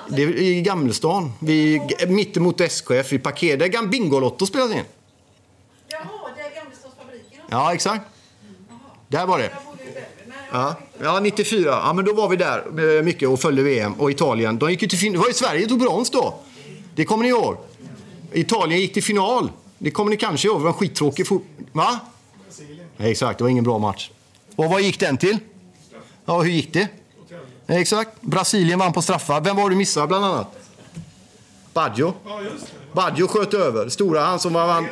Det är I Gamlestan, vid, mittemot SKF, i parker. Där Bingolotto spelades in. Jaha, det är Gamlestadsfabriken. Ja, exakt. Där var det. Ja, ja 94. Ja, men då var vi där eh, mycket och följde VM. Och Italien, de gick ju till fin- Det var ju Sverige tog brons då. Det kommer ni ihåg? Italien gick till final. Det kommer ni kanske ihåg. Det var en skittråkig fot... Va? Exakt, det var ingen bra match. Och vad gick den till? Ja, hur gick det? Exakt. Brasilien vann på straffar. Vem var du missade bland annat? Baggio. Baggio sköt över. Stora han som var vann.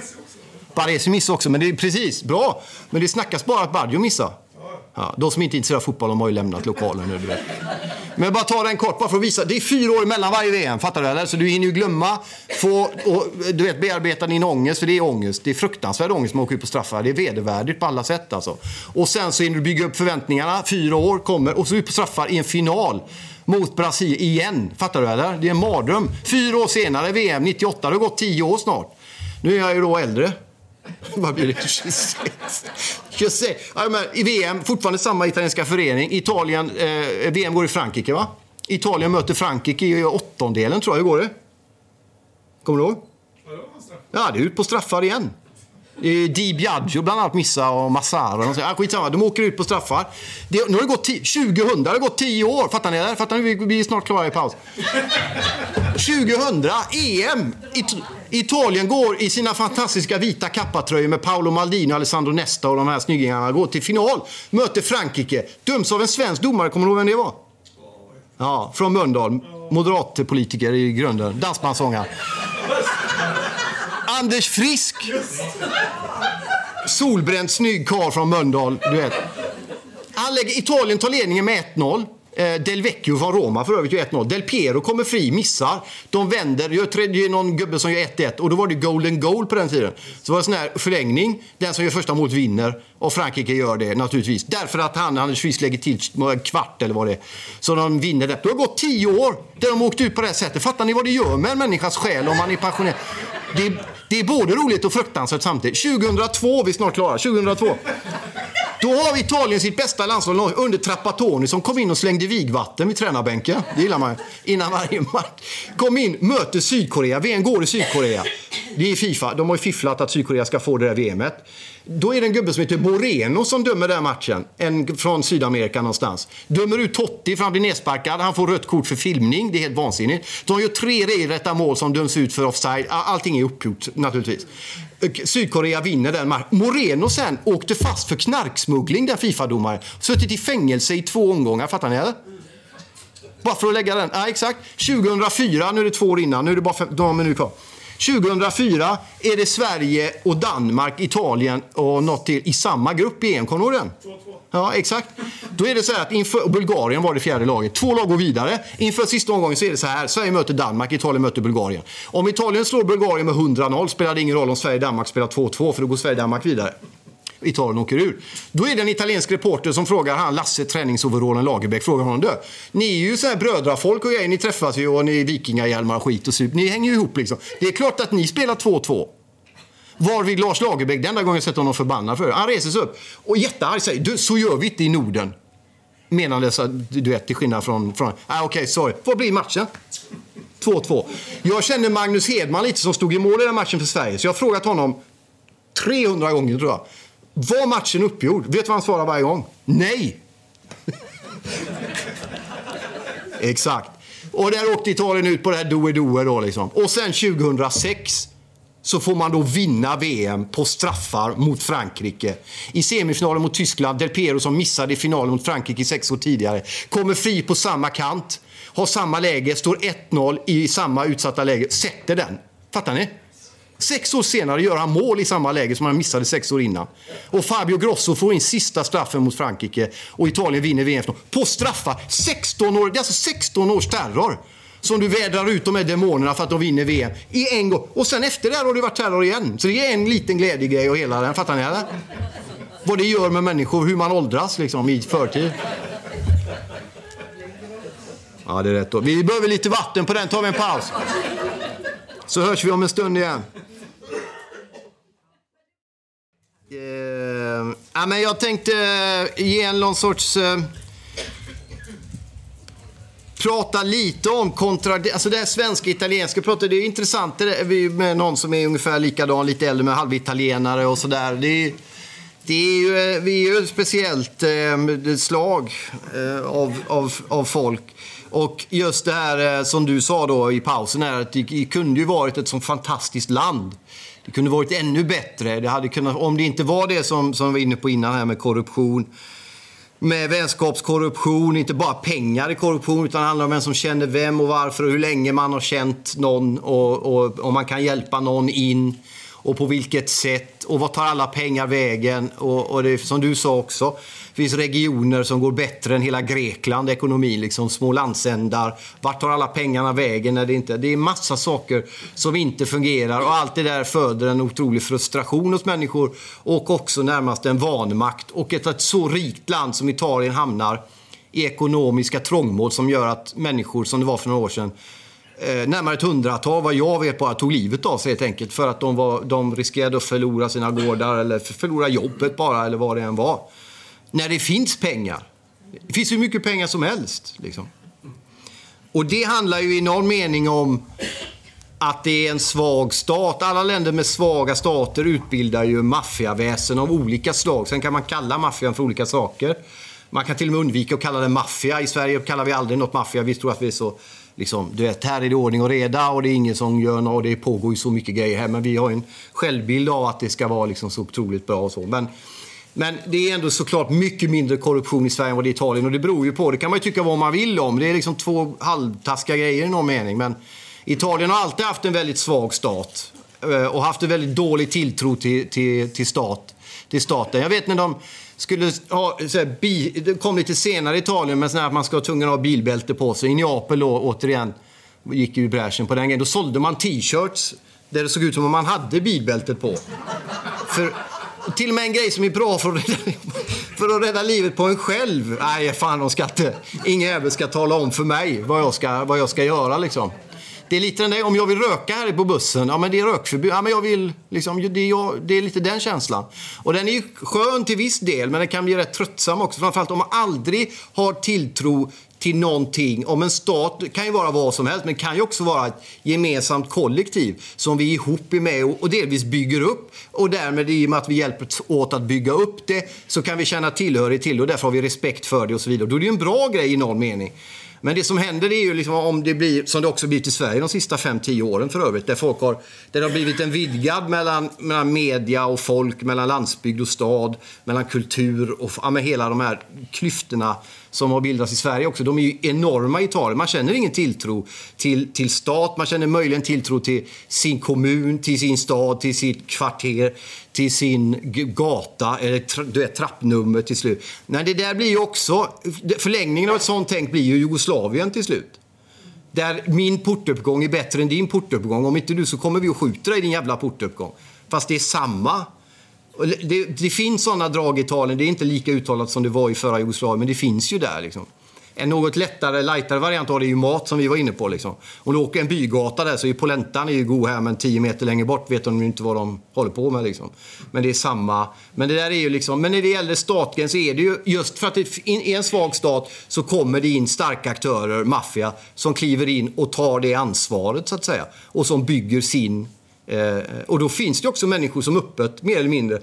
Baresi missade också, men det är precis bra. Men det snackas bara att Baggio missar. Ja, de som inte är intresserade av fotboll de har ju lämnat lokalen nu. Du vet. Men jag bara ta den kort bara för att visa. Det är fyra år mellan varje VM, fattar du? Eller? Så du hinner ju glömma, få, och, du vet, bearbeta din ångest, för det är ångest. Det är fruktansvärd ångest man åker ut på straffar. Det är vedervärdigt på alla sätt alltså. Och sen så hinner du bygga upp förväntningarna, fyra år kommer, och så ut på straffar i en final mot Brasilien igen. Fattar du eller? Det är en mardröm. Fyra år senare, VM 98, det har gått tio år snart. Nu är jag ju då äldre. Vad blir det? 26? 26. Ja, men I VM, fortfarande samma italienska förening. Italien, eh, VM går i Frankrike, va? Italien möter Frankrike i åttondelen, tror jag. Hur går det? Kommer du ihåg? Ja, det är ut på straffar igen. Di Biagio bland annat missar och Massara. Och så. ah, skitsamma, de åker ut på straffar. Det, nu har det gått 2000, det har gått 10 år. Fattar ni? det? Fattar ni? Vi vi är snart klara i paus. 2000, EM! It Italien går i sina fantastiska vita kappatröjor med Paolo Maldini, Alessandro Nesta och de här snyggingarna. Går till final, möter Frankrike. Döms av en svensk domare. Kommer du ihåg vem det var? Ja, från Mölndal. Moderatpolitiker i grunden. Dansbandssångare. Anders Frisk! Solbränd, snygg karl från Mölndal. Du vet. Han lägger, Italien tar ledningen med 1-0. Eh, Del Vecchio från Roma för övrigt gör 1-0. Del Piero kommer fri, missar. De vänder, gör tre, det någon gubbe som gör 1-1. Och då var det golden goal på den tiden. Så var det sån här förlängning. Den som gör första målet vinner. Och Frankrike gör det naturligtvis. Därför att han, Anders Friis lägger till en kvart eller vad det är. Så de vinner det. Det har gått tio år där de åkt ut på det här sättet. Fattar ni vad det gör med en människas själ om man är passionerad? Det, det är både roligt och fruktansvärt samtidigt. 2002, vi är snart klara. 2002. Då har Italien sitt bästa landslag under Trapattoni som kom in och slängde vigvatten vid tränarbänken. Det gillar man. Innan varje match. Kom in, möter Sydkorea. VM går i Sydkorea. Det är Fifa. De har ju fifflat att Sydkorea ska få det där VMet. Då är det en gubbe som heter Moreno som dömer den matchen. En från Sydamerika någonstans. Dömer ut Totti för han blir nedsparkad. Han får rött kort för filmning. Det är helt vansinnigt. De gör tre regelrätta mål som döms ut för offside. Allting är uppgjort naturligtvis. Sydkorea vinner den matchen. Moreno sen åkte fast för knarksmuggling, den Fifa-domaren. Suttit i fängelse i två omgångar, fattar ni eller? Bara för att lägga den. Ja, exakt. 2004, nu är det två år innan, nu är det bara fem, några minuter kvar. 2004 är det Sverige och Danmark, Italien och något till i samma grupp i EM. Kommer du ihåg den? 2-2. Ja, exakt. Då är det så här att inför Bulgarien var det fjärde laget. Två lag går vidare. Inför sista omgången så är det så här. Sverige möter Danmark, Italien möter Bulgarien. Om Italien slår Bulgarien med 100-0 spelar det ingen roll om Sverige och Danmark spelar 2-2 för då går Sverige och Danmark vidare. Italien åker ur. Då är det en italiensk reporter som frågar han Lasse träningsoverallen Lagerbäck, frågar honom du, ni är ju så här brödrafolk och grejer, ni träffas ju och ni är vikingahjälmar och skit och sup. Ni hänger ju ihop liksom. Det är klart att ni spelar 2-2. Varvid Lars Lagerbäck, den enda gången jag sett honom förbannad för Han reser sig upp och jättearg säger, du, så gör vi inte i Norden. Menandes att, du vet, till skillnad från... från ah, Okej, okay, sorry. Vad blir matchen? 2-2. Jag känner Magnus Hedman lite som stod i mål i den matchen för Sverige. Så jag har frågat honom 300 gånger tror jag. Var matchen uppgjord? Vet du vad han svarar varje gång? Nej! Exakt. Och där åkte Italien ut på det här doe-doe då liksom. Och sen 2006 så får man då vinna VM på straffar mot Frankrike. I semifinalen mot Tyskland, Del Piero som missade i finalen mot Frankrike sex år tidigare, kommer fri på samma kant, har samma läge, står 1-0 i samma utsatta läge, sätter den. Fattar ni? Sex år senare gör han mål i samma läge som han missade sex år innan. Och Fabio Grosso får in sista straffen mot Frankrike och Italien vinner VM på straffar. 16 år, det är alltså 16 års terror som du vädrar ut de här demonerna för att de vinner VM i en gång. Och sen efter det har det varit terror igen. Så det är en liten glädjegrej och hela den. Fattar ni eller? Vad det gör med människor, hur man åldras liksom i förtid. Ja, det är rätt. Då. Vi behöver lite vatten på den. tar vi en paus. Så hörs vi om en stund igen. Uh, ja, men jag tänkte eh, ge en någon sorts... Uh, prata lite om kontra... Alltså det här svenska italienska pratar, det är intressant det är med någon som är ungefär likadan, lite äldre med halvitalienare och sådär. Det det är ju, vi är ju ett speciellt eh, slag eh, av, av, av folk. Och just det här eh, som du sa då i pausen här, att det, det kunde ju varit ett sånt fantastiskt land. Det kunde varit ännu bättre. Det hade kunnat, om det inte var det som, som vi var inne på innan här med korruption med vänskapskorruption, inte bara pengar i korruption utan det handlar om vem som känner vem och varför och hur länge man har känt någon och om man kan hjälpa någon in och på vilket sätt och vad tar alla pengar vägen och, och det som du sa också det finns regioner som går bättre än hela Grekland, ekonomin, liksom små landsändar. Vart tar alla pengarna vägen när det inte... Det är massa saker som inte fungerar och allt det där föder en otrolig frustration hos människor och också närmast en vanmakt. Och ett, ett så rikt land som Italien hamnar i ekonomiska trångmål som gör att människor, som det var för några år sedan, eh, närmare ett hundratal, vad jag vet, bara tog livet av sig helt enkelt. För att de, var, de riskerade att förlora sina gårdar eller förlora jobbet bara, eller vad det än var när det finns pengar. Det finns hur mycket pengar som helst. Liksom. Och det handlar ju i någon mening om att det är en svag stat. Alla länder med svaga stater utbildar ju maffiaväsen av olika slag. Sen kan man kalla maffian för olika saker. Man kan till och med undvika att kalla det maffia. I Sverige kallar vi aldrig något maffia. Vi tror att vi är så... Liksom, du vet, här är det ordning och reda och det är ingen som gör något. Och det pågår ju så mycket grejer här. Men vi har en självbild av att det ska vara liksom så otroligt bra och så. Men men det är ändå såklart mycket mindre korruption i Sverige än vad det är i Italien. Och det beror ju på, det kan man ju tycka vad man vill om. Det är liksom två halvtaskiga grejer i någon mening. Men Italien har alltid haft en väldigt svag stat. Eh, och haft en väldigt dålig tilltro till, till, till, stat, till staten. Jag vet när de skulle ha, så här, bi, det kom lite senare i Italien, men att man ska ha tvungen att ha bilbälte på sig. I Neapel då, återigen, gick ju bräschen på den grejen. Då sålde man t-shirts där det såg ut som om man hade bilbältet på. För till och med en grej som är bra för att rädda, för att rädda livet på en själv. Nej, fan de ska inte... Ingen jävel ska tala om för mig vad jag ska, vad jag ska göra liksom det är lite den där, om jag vill röka här på bussen, ja men det är rökförbud. Ja men jag vill, liksom, det, är, jag, det är lite den känslan. Och den är ju skön till viss del, men den kan bli rätt tröttsam också. Framförallt om man aldrig har tilltro till någonting. Om en stat kan ju vara vad som helst, men kan ju också vara ett gemensamt kollektiv som vi ihop är med och, och delvis bygger upp. Och därmed, i och med att vi hjälper åt att bygga upp det, så kan vi känna tillhörighet till det och därför har vi respekt för det och så vidare. Då är det ju en bra grej i någon mening. Men det som händer är ju liksom om det blir, som det också blivit i Sverige de sista 5-10 åren för övrigt, där folk har, där det har blivit en vidgad mellan, mellan media och folk, mellan landsbygd och stad, mellan kultur och ja, med hela de här klyftorna som har bildats i Sverige också. De är ju enorma i Italien. Man känner ingen tilltro till, till stat, man känner möjligen tilltro till sin kommun, till sin stad, till sitt kvarter, till sin gata eller du vet, trappnummer till slut. Nej, det där blir ju också, förlängningen av ett sånt tänk blir ju Jugoslavien till slut. Där min portuppgång är bättre än din portuppgång. Om inte du så kommer vi och skjuter dig i din jävla portuppgång. Fast det är samma. Det, det, finns sådana drag i Italien. Det är inte lika uttalat som det var i förra Jugoslavien, men det finns ju där. Liksom. En något lättare, lightare variant av det är ju mat som vi var inne på. Liksom. Om du åker en bygata där så är polentan är ju god här men 10 meter längre bort vet de inte vad de håller på med. Liksom. Men det är samma. Men det där är ju liksom, men när det gäller statgräns så är det ju just för att det, är en svag stat så kommer det in starka aktörer, maffia, som kliver in och tar det ansvaret så att säga. Och som bygger sin Eh, och då finns det också människor som öppet, mer eller mindre,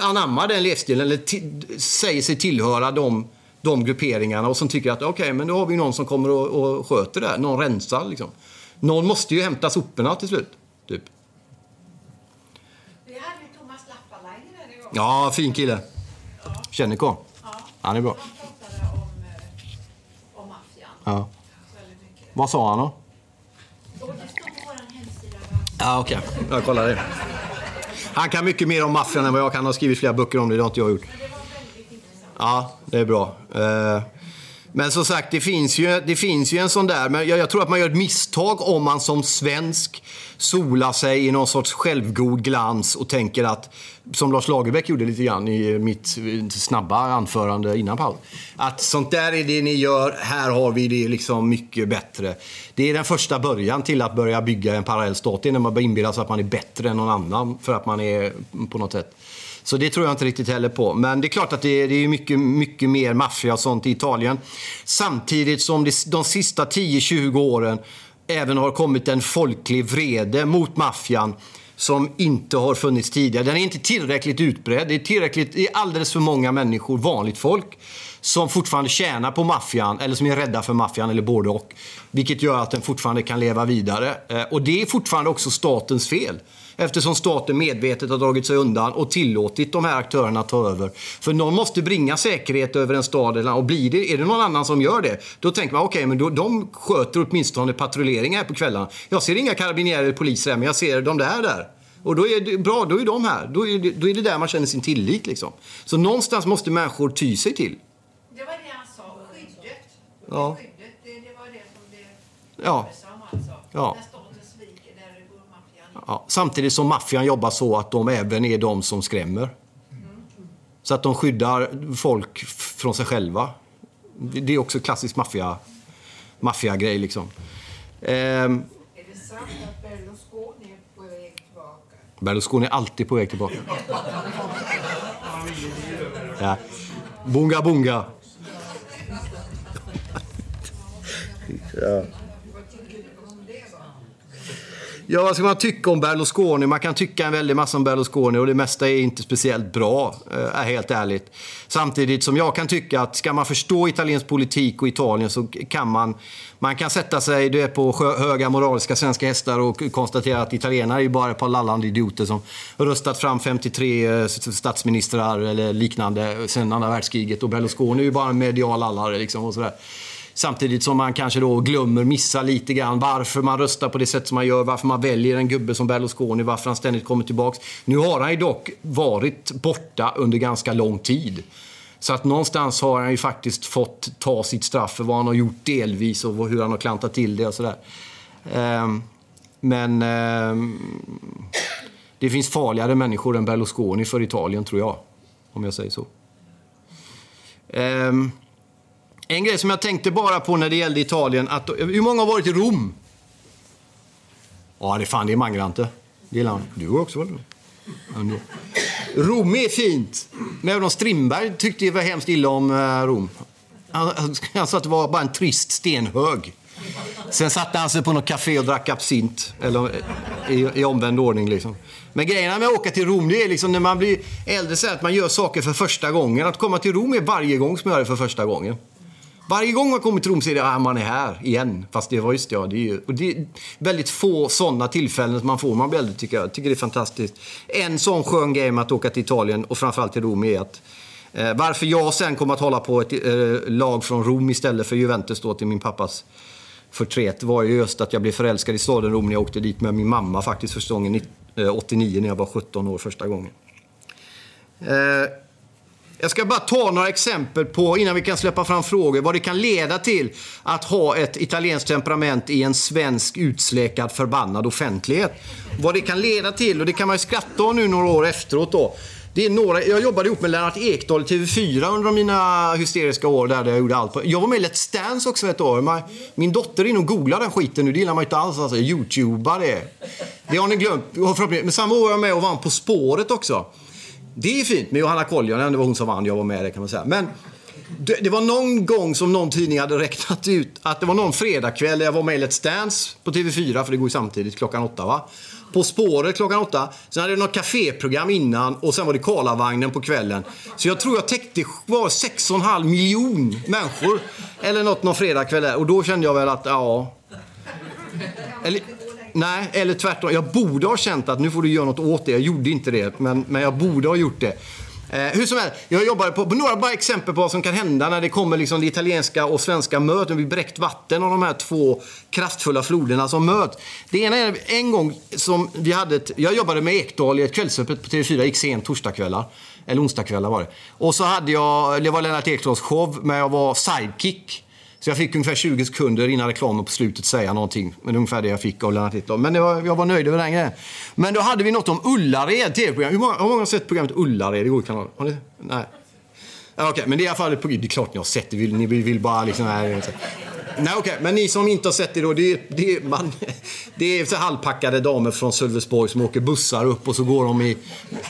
anammar den livsstilen eller säger sig tillhöra de, de grupperingarna och som tycker att okej, okay, men då har vi någon som kommer och, och sköter det här. Någon rensar liksom. Någon måste ju hämta soporna till slut. Typ. Vi hade ju Thomas Lappalainen. Ja, fin kille. Känner karln. Ja. Han är bra. Han pratade om, eh, om maffian. Ja. Vad sa han då? Och det står på vår hemsida. Ja, okej. Okay. Jag kollar det. Han kan mycket mer om maffian än vad jag kan. Han har skrivit flera böcker om det. Det har inte jag gjort. Ja, det är bra. Eh, men som sagt, det finns ju, det finns ju en sån där. Men jag, jag tror att man gör ett misstag om man som svensk solar sig i någon sorts självgod glans och tänker att, som Lars Lagerbäck gjorde lite grann i mitt snabba anförande innan paus, att sånt där är det ni gör, här har vi det liksom mycket bättre. Det är den första början till att börja bygga en parallell stat. Det är när man inbillar sig att man är bättre än någon annan för att man är på något sätt så det tror jag inte riktigt heller på. Men det är klart att det är, det är mycket, mycket mer maffia och sånt i Italien. Samtidigt som det, de sista 10-20 åren även har kommit en folklig vrede mot maffian som inte har funnits tidigare. Den är inte tillräckligt utbredd. Det är, tillräckligt, det är alldeles för många människor, vanligt folk, som fortfarande tjänar på maffian eller som är rädda för maffian eller både och. Vilket gör att den fortfarande kan leva vidare. Eh, och det är fortfarande också statens fel. Eftersom staten medvetet har dragit sig undan och tillåtit de här aktörerna att ta över. För någon måste bringa säkerhet över en stad och blir det, är det någon annan som gör det, då tänker man okej, okay, men då, de sköter åtminstone patrullering här på kvällarna. Jag ser inga karabinjärer eller poliser här, men jag ser de där där. Och då är det bra, då är de här. Då är det, då är det där man känner sin tillit. Liksom. Så någonstans måste människor ty sig till. Det var det han sa, skyddet. Ja. Skyddet, det, det var det som det Ja. alltså. Ja. När staten sviker, där går maffian in. Ja, samtidigt som maffian jobbar så att de även är de som skrämmer. Så att de skyddar folk från sig själva. Det är också klassisk maffia, maffiagrej liksom. Ehm, Är det sant att Berlusconi är på väg tillbaka? Berlusconi är alltid på väg tillbaka. Ja. Bunga bunga. Ja. Ja, vad ska man tycka om Berlusconi? Man kan tycka en väldig massa om Berlusconi och det mesta är inte speciellt bra, eh, är helt ärligt. Samtidigt som jag kan tycka att ska man förstå italiensk politik och Italien så kan man, man kan sätta sig du är på höga moraliska svenska hästar och konstatera att italienare är ju bara ett par lallande idioter som röstat fram 53 eh, statsministrar eller liknande sedan andra världskriget och Berlusconi är ju bara en medial lallare liksom och sådär. Samtidigt som man kanske då glömmer, missar lite grann varför man röstar på det sätt som man gör, varför man väljer en gubbe som Berlusconi, varför han ständigt kommer tillbaks. Nu har han ju dock varit borta under ganska lång tid. Så att någonstans har han ju faktiskt fått ta sitt straff för vad han har gjort delvis och hur han har klantat till det och sådär. Ehm, men ehm, det finns farligare människor än Berlusconi för Italien, tror jag. Om jag säger så. Ehm, en grej som jag tänkte bara på när det gällde Italien, att hur många har varit i Rom? Ja, det är fan det är mangrante. Det gillar han. Du går också väl? Ändå. Rom är fint. Men även om Strindberg tyckte det var hemskt illa om eh, Rom. Han, han, sa att det var bara en trist stenhög. Sen satte han sig på något café och drack absint. Eller i, i omvänd ordning liksom. Men grejen med att åka till Rom, det är liksom när man blir äldre så att man gör saker för första gången. Att komma till Rom är varje gång som jag gör det för första gången. Varje gång man kommer till Rom så är det att ah, man är här igen. Fast det var just ja, det är ju, och det är väldigt få sådana tillfällen som man får man blir äldre tycker jag. tycker det är fantastiskt. En sån skön grej med att åka till Italien och framförallt till Rom är att eh, varför jag sen kommer att hålla på ett eh, lag från Rom istället för Juventus då till min pappas förtret var ju just att jag blev förälskad i staden Rom när jag åkte dit med min mamma faktiskt första gången 89 eh, när jag var 17 år första gången. Eh, jag ska bara ta några exempel på, innan vi kan släppa fram frågor, vad det kan leda till att ha ett italienskt temperament i en svensk utsläkad förbannad offentlighet. Vad det kan leda till, och det kan man ju skratta om nu några år efteråt då. Det är några, jag jobbade ihop med Lennart Ekdal i TV4 under mina hysteriska år där jag gjorde allt. På. Jag var med i Let's Dance också ett år. Min dotter är inne och googlar den skiten nu. Det gillar man inte alls. Alltså, Youtubar det. Det har ni glömt. Men samma år var jag med och vann På spåret också. Det är ju fint med Johanna Koljonen. Det var hon som vann. Jag var med det kan man säga. Men det, det, var någon gång som någon tidning hade räknat ut att det var någon fredagkväll där jag var med i Let's Dance på TV4, för det går ju samtidigt klockan åtta va. På spåret klockan åtta. Sen hade det något kaféprogram innan och sen var det Karlavagnen på kvällen. Så jag tror jag täckte var 6,5 miljon människor. Eller något någon fredagkväll där. Och då kände jag väl att, ja... Eller, nej, eller tvärtom. Jag borde ha känt att nu får du göra något åt det. Jag gjorde inte det, men, men jag borde ha gjort det. Eh, hur som helst, jag jobbar på, på, några bara exempel på vad som kan hända när det kommer liksom det italienska och svenska möten blir bräckt vatten av de här två kraftfulla floderna som möts. Det ena är en gång som vi hade ett, jag jobbade med Ekdal i ett kvällsöppet på TV4, gick sent torsdagskvällar. Eller onsdagskvällar var det. Och så hade jag, det var Lennart Ekdals show, men jag var sidekick. Så jag fick ungefär 20 sekunder innan reklamen på slutet säga någonting. Men det ungefär det jag fick av Lennart Hitler. Men var, jag var nöjd över den grejen. Men då hade vi något om Ullared, tv-program. Hur många, hur många har sett programmet Ullared i går kanal? Har ni? Nej. Okej, okay, men det är i alla fall ett program. Det är klart ni har sett det. Ni vill bara liksom... Här, Nej, okej. Okay. Men ni som inte har sett det då. Det, det, man, det är så halvpackade damer från Sölvesborg som åker bussar upp och så går de i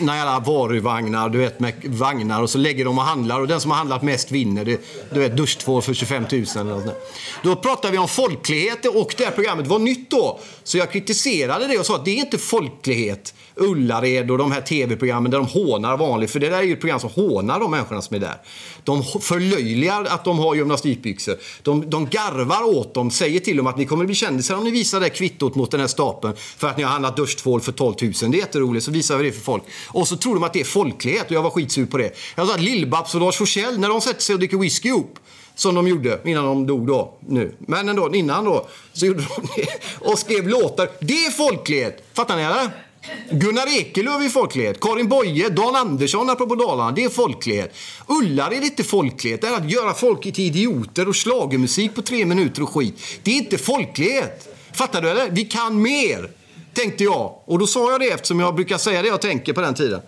några varuvagnar, du vet, med vagnar och så lägger de och handlar och den som har handlat mest vinner. Det, du vet, duschtvål för 25 000 eller något Då pratar vi om folklighet och det här programmet var nytt då. Så jag kritiserade det och sa att det är inte folklighet. Ullared och de här tv-programmen där de hånar vanligt. För det där är ju ett program som hånar de människorna som är där. De förlöjligar att de har gymnastikbyxor. De, de garvar åt dem, säger till dem att ni kommer bli kändisar om ni visar det kvittot mot den här stapeln för att ni har handlat duschtvål för 12 000. Det är jätteroligt, så visar vi det för folk. Och så tror de att det är folklighet och jag var skitsur på det. Jag sa att Lill-Babs och Lars Forssell, när de sätter sig och dricker whisky ihop som de gjorde innan de dog då, nu. Men ändå, innan då, så gjorde de det och skrev låtar. Det är folklighet! Fattar ni eller? Gunnar Ekelöf är folklighet. Karin Boye, Dan Andersson apropå Dalarna, det är folklighet. Ullared är inte folklighet. Det är att göra folk till idioter och slagermusik på tre minuter och skit. Det är inte folklighet. Fattar du eller? Vi kan mer, tänkte jag. Och då sa jag det eftersom jag brukar säga det jag tänker på den tiden.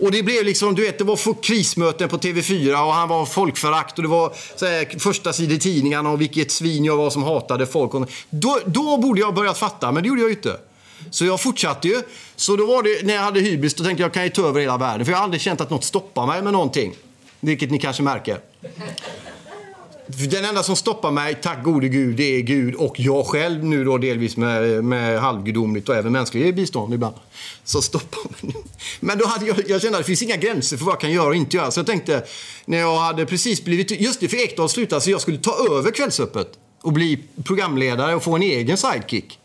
Och det blev liksom, du vet, det var krismöten på TV4 och han var folkförakt och det var så här, första sidor i tidningarna och vilket svin jag var som hatade folk. Då, då borde jag börjat fatta, men det gjorde jag ju inte. Så jag fortsatte ju. Så då var det, när jag hade hybris, då tänkte jag kan ju ta över hela världen. För jag har aldrig känt att något stoppar mig med någonting. Vilket ni kanske märker. Den enda som stoppar mig, tack gode gud, det är Gud och jag själv nu då delvis med, med halvgudomligt och även mänskligt bistånd ibland. Så stoppar mig. Men då hade jag, jag kände att det finns inga gränser för vad jag kan göra och inte göra. Så jag tänkte, när jag hade precis blivit, just det, för Ekdal slutade, så jag skulle ta över Kvällsöppet och bli programledare och få en egen sidekick.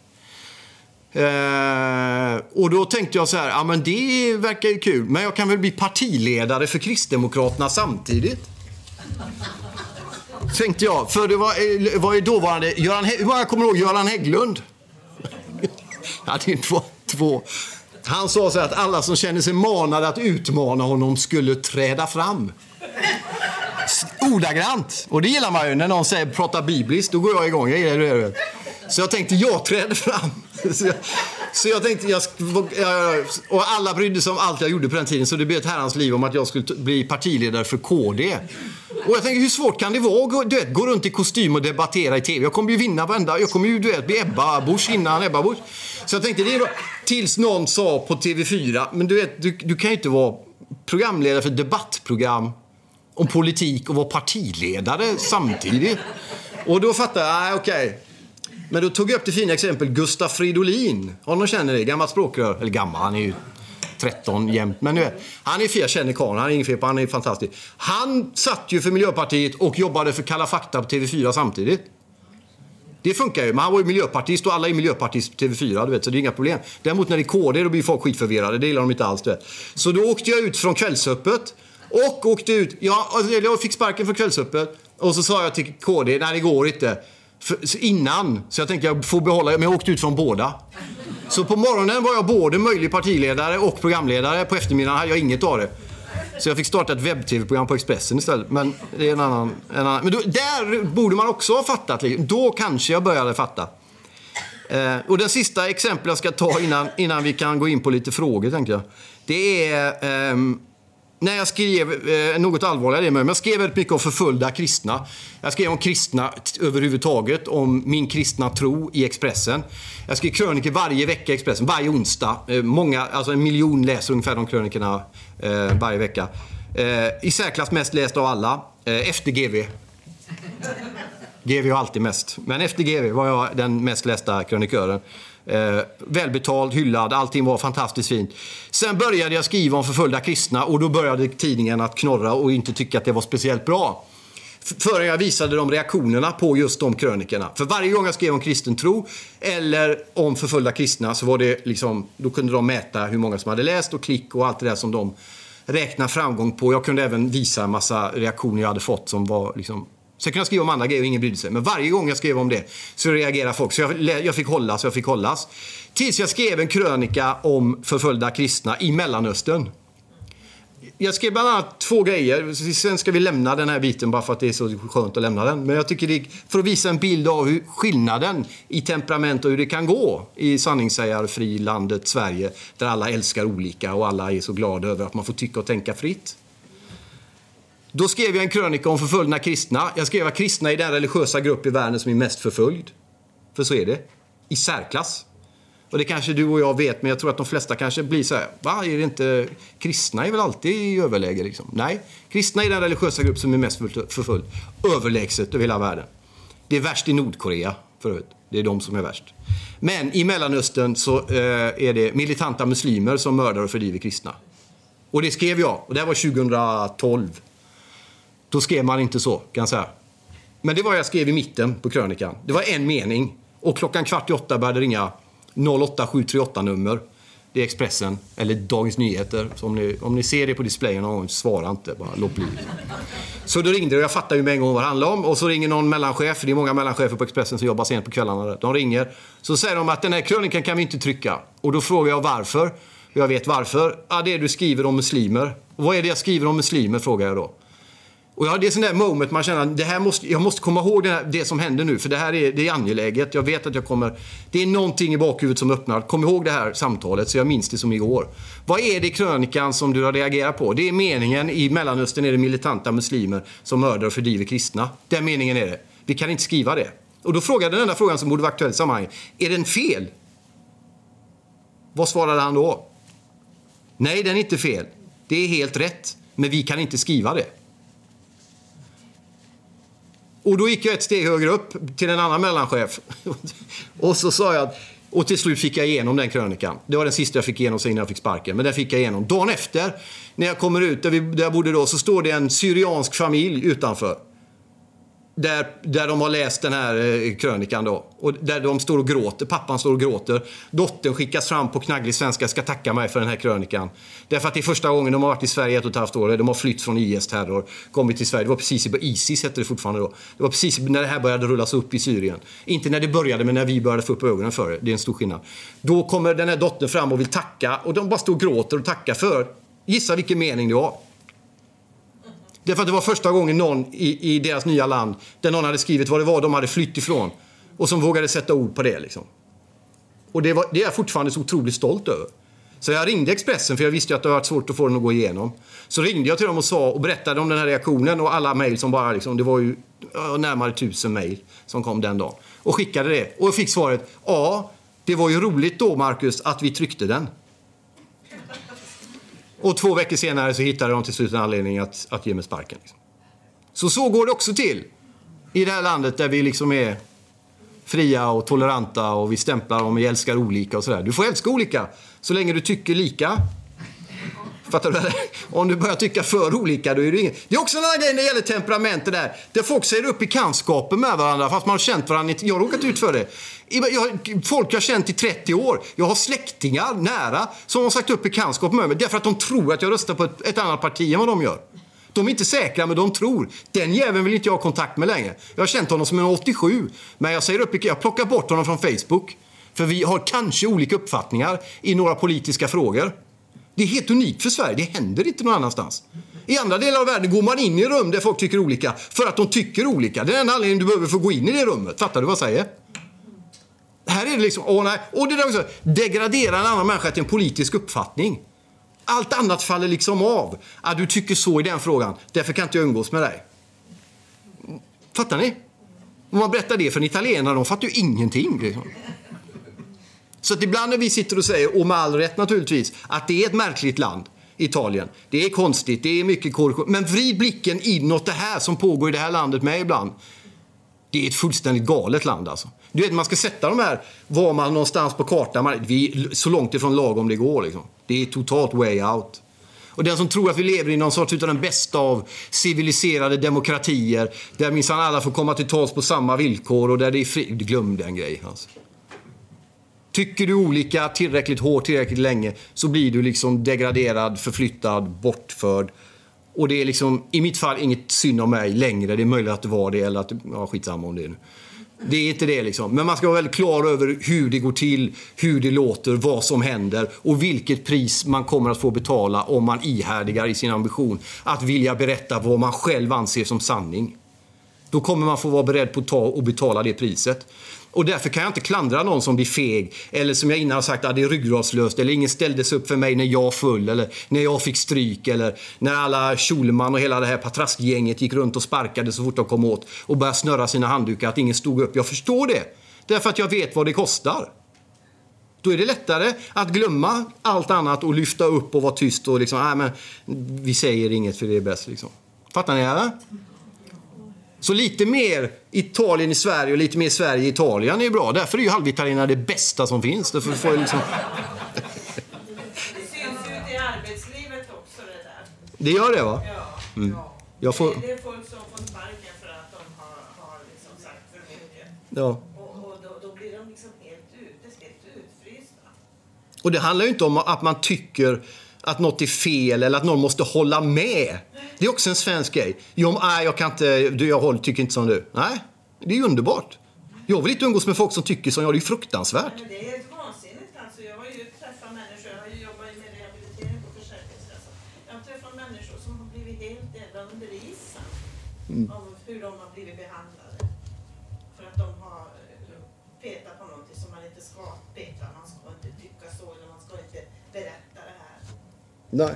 Eh, och då tänkte jag så här, ja men det verkar ju kul, men jag kan väl bli partiledare för Kristdemokraterna samtidigt? tänkte jag, för det var, eh, var ju dåvarande, Göran, hur många kommer ihåg Göran Hägglund? ja, det är två, två. Han sa så här att alla som känner sig manade att utmana honom skulle träda fram. Ordagrant. Och det gillar man ju. När någon säger prata bibliskt, då går jag igång. Jag gillar det. Så jag tänkte, jag träder fram. Så jag, så jag tänkte, jag, och alla brydde sig om allt jag gjorde på den tiden. Så det blev ett herrans liv om att jag skulle bli partiledare för KD. Och jag tänkte, hur svårt kan det vara att du vet, gå runt i kostym och debattera i TV? Jag kommer ju vinna varenda... Jag kommer ju du vet, bli Ebba Busch innan Ebba Busch. Så jag tänkte, det är bra. Tills någon sa på TV4, men du vet, du, du kan ju inte vara programledare för debattprogram om politik och vara partiledare samtidigt. Och då fattade jag, nej okej. Men då tog jag upp det fina exempel Gustaf Fridolin. Om någon känner det? Gammalt språkrör. Eller gammal, han är ju 13 jämt. Men nu vet, han är fel, jag känner karln. Han är ingen fel på, han är fantastisk. Han satt ju för Miljöpartiet och jobbade för Kalla fakta på TV4 samtidigt. Det funkar ju, men han var ju miljöpartist och alla är miljöpartist på TV4, du vet, så det är inga problem. Däremot när det är KD då blir folk skitförvirrade, det gillar de inte alls. Du vet. Så då åkte jag ut från Kvällsöppet och åkte ut, ja, alltså, jag fick sparken från Kvällsöppet och så sa jag till KD, nej det går inte. För, innan, så jag tänkte jag får behålla, men jag åkte ut från båda. Så på morgonen var jag både möjlig partiledare och programledare. På eftermiddagen hade jag inget av det. Så jag fick starta ett webb-tv-program på Expressen istället. Men det är en annan... En annan. Men då, där borde man också ha fattat. Liksom. Då kanske jag började fatta. Eh, och den sista exempel jag ska ta innan, innan vi kan gå in på lite frågor, tänker jag. Det är Eh, när jag skrev, eh, något allvarligare det men jag skrev väldigt mycket om förföljda kristna. Jag skrev om kristna överhuvudtaget, om min kristna tro i Expressen. Jag skrev krönikor varje vecka i Expressen, varje onsdag. Eh, många, alltså en miljon läser ungefär de krönikorna eh, varje vecka. Eh, I särklass mest läst av alla, eh, efter GV. GV har alltid mest. Men efter GV var jag den mest lästa krönikören. Eh, välbetald, hyllad, allting var fantastiskt fint. Sen började jag skriva om förföljda kristna och då började tidningen att knorra och inte tycka att det var speciellt bra. Förrän jag visade de reaktionerna på just de krönikerna. För varje gång jag skrev om kristen tro eller om förföljda kristna så var det liksom, då kunde de mäta hur många som hade läst och klick och allt det där som de räknar framgång på. Jag kunde även visa en massa reaktioner jag hade fått som var liksom Sen kunde jag skriva om andra grejer och ingen brydde sig. Men varje gång jag skrev om det så reagerade folk. Så jag, jag fick hållas, jag fick hållas. Tills jag skrev en krönika om förföljda kristna i Mellanöstern. Jag skrev bland annat två grejer. Sen ska vi lämna den här biten bara för att det är så skönt att lämna den. Men jag tycker det är för att visa en bild av hur skillnaden i temperament och hur det kan gå i sanningssägarfrilandet Sverige. Där alla älskar olika och alla är så glada över att man får tycka och tänka fritt. Då skrev jag en krönika om förföljda kristna. Jag skrev att kristna är den religiösa grupp i världen som är mest förföljd. För så är det. I särklass. Och det kanske du och jag vet, men jag tror att de flesta kanske blir så här. Va, är det inte... Kristna är väl alltid i överläge liksom? Nej. Kristna är den religiösa grupp som är mest förföljd. Överlägset över hela världen. Det är värst i Nordkorea, för övrigt. Det är de som är värst. Men i Mellanöstern så eh, är det militanta muslimer som mördar och fördriver kristna. Och det skrev jag. Och det här var 2012. Då skrev man inte så, kan jag säga. Men det var jag skrev i mitten på krönikan. Det var en mening. Och klockan kvart i åtta började ringa 08738-nummer. Det är Expressen, eller Dagens Nyheter. Så om ni, om ni ser det på displayen någon gång, svara inte. Bara låt bli. Så då ringde det och jag fattade ju med en gång vad det handlade om. Och så ringer någon mellanchef, det är många mellanchefer på Expressen som jobbar sent på kvällarna. De ringer. Så säger de att den här krönikan kan vi inte trycka. Och då frågar jag varför. Och jag vet varför. Ja, det är du skriver om muslimer. Och vad är det jag skriver om muslimer, frågar jag då. Och ja, det är sån där moment man känner att det här måste, jag måste komma ihåg det, här, det som händer nu. För det här är, det är angeläget. Jag vet att jag kommer... Det är någonting i bakhuvudet som öppnar. Kom ihåg det här samtalet så jag minns det som igår. Vad är det i krönikan som du har reagerat på? Det är meningen i Mellanöstern är det militanta muslimer som mördar och fördriver kristna. Den meningen är det. Vi kan inte skriva det. Och då frågade den enda frågan som borde vara aktuell i sammanhanget. Är den fel? Vad svarade han då? Nej, den är inte fel. Det är helt rätt. Men vi kan inte skriva det. Och då gick jag ett steg högre upp till en annan mellanchef. och så sa jag att, och till slut fick jag igenom den krönikan. Det var den sista jag fick igenom sen innan jag fick sparken. Men den fick jag igenom. Dagen efter, när jag kommer ut där, vi, där jag bodde då, så står det en syriansk familj utanför. Där, där de har läst den här eh, krönikan då. Och där de står och gråter. Pappan står och gråter. Dottern skickas fram på knagglig svenska. Ska tacka mig för den här krönikan. Därför att det är första gången de har varit i Sverige ett och ett halvt år. De har flytt från IS-terror. Kommit till Sverige. Det var precis i ISIS hette det fortfarande då. Det var precis när det här började rullas upp i Syrien. Inte när det började, men när vi började få upp ögonen för det. Det är en stor skillnad. Då kommer den här dottern fram och vill tacka. Och de bara står och gråter och tackar för. Gissa vilken mening det var. Därför att det var första gången någon i, i deras nya land, där någon hade skrivit vad det var de hade flytt ifrån. Och som vågade sätta ord på det. Liksom. Och det, var, det är jag fortfarande så otroligt stolt över. Så jag ringde Expressen för jag visste ju att det var varit svårt att få den att gå igenom. Så ringde jag till dem och sa och berättade om den här reaktionen och alla mejl som bara liksom, det var ju närmare tusen mejl som kom den dagen. Och skickade det. Och jag fick svaret, ja, det var ju roligt då Marcus att vi tryckte den. Och två veckor senare så hittade de till slut en anledning att, att ge mig sparken. Liksom. Så så går det också till i det här landet där vi liksom är fria och toleranta och vi stämplar om vi älskar olika och sådär. Du får älska olika så länge du tycker lika. Fattar du? Om du börjar tycka för olika, då är det ingen... Det är också en annan grej när det gäller temperament det där. Där folk säger upp bekantskapen med varandra fast man har känt varandra. Jag har råkat ut för det. Jag, folk jag har känt i 30 år. Jag har släktingar nära som har sagt upp bekantskap med mig därför att de tror att jag röstar på ett, ett annat parti än vad de gör. De är inte säkra, men de tror. Den jäveln vill inte jag ha kontakt med längre. Jag har känt honom som en 87, men jag säger upp, jag plockar bort honom från Facebook. För vi har kanske olika uppfattningar i några politiska frågor. Det är helt unikt för Sverige. Det händer inte någon annanstans. I andra delar av världen går man in i rum där folk tycker olika för att de tycker olika. Det är den enda anledningen du behöver få gå in i det rummet. Fattar du vad jag säger? Här är det liksom, åh nej. Och det där också, degradera en annan människa till en politisk uppfattning. Allt annat faller liksom av. Att du tycker så i den frågan, därför kan inte jag umgås med dig. Fattar ni? Om man berättar det för en italienare, de fattar ju ingenting. Liksom. Så att ibland när vi sitter och säger, och med all rätt naturligtvis, att det är ett märkligt land, Italien. Det är konstigt, det är mycket korruption. Men vrid blicken inåt det här som pågår i det här landet med ibland. Det är ett fullständigt galet land alltså. Du vet, man ska sätta de här, var man någonstans på kartan, man, vi så långt ifrån lagom det går liksom. Det är totalt way out. Och den som tror att vi lever i någon sorts utav den bästa av civiliserade demokratier, där minsann alla får komma till tals på samma villkor och där det är fri... Glöm den grejen alltså. Tycker du olika tillräckligt hårt, tillräckligt länge, så blir du liksom degraderad, förflyttad, bortförd. Och det är liksom, i mitt fall, inget synd om mig längre. Det är möjligt att det var det, eller att, ja skitsamma om det är nu. Det är inte det liksom. Men man ska vara väldigt klar över hur det går till, hur det låter, vad som händer och vilket pris man kommer att få betala om man ihärdigar i sin ambition att vilja berätta vad man själv anser som sanning. Då kommer man få vara beredd på att ta och betala det priset. Och därför kan jag inte klandra någon som blir feg. Eller som jag innan har sagt, att det är ryggradslöst. Eller ingen ställdes upp för mig när jag föll. Eller när jag fick stryk. Eller när alla Schulman och hela det här patraskgänget gick runt och sparkade så fort de kom åt. Och började snurra sina handdukar. Att ingen stod upp. Jag förstår det. Därför att jag vet vad det kostar. Då är det lättare att glömma allt annat och lyfta upp och vara tyst och liksom, nej men vi säger inget för det är bäst liksom. Fattar ni eller? Så lite mer Italien i Sverige och lite mer Sverige i Italien är bra. Därför är ju halvitalienare det bästa som finns. Därför får jag liksom... Det syns ut i arbetslivet också det där. Det gör det va? Ja. Mm. ja. Jag får... Det är folk som får sparken för att de har, har liksom sagt för mycket. Ja. Och, och då, då blir de liksom helt ute, helt utfrysta. Och det handlar ju inte om att man tycker att något är fel eller att någon måste hålla med. Det är också en svensk grej. Jo, nej, jag kan inte, du, jag håller, tycker inte som du. Nej, det är ju underbart. Jag vill inte umgås med folk som tycker som jag. Det är ju fruktansvärt. Men det är helt vansinnigt alltså. Jag har ju träffat människor, jag har ju jobbat med rehabilitering på Försäkringskassan. Jag har träffat människor som har blivit helt jävla under isen av Nej.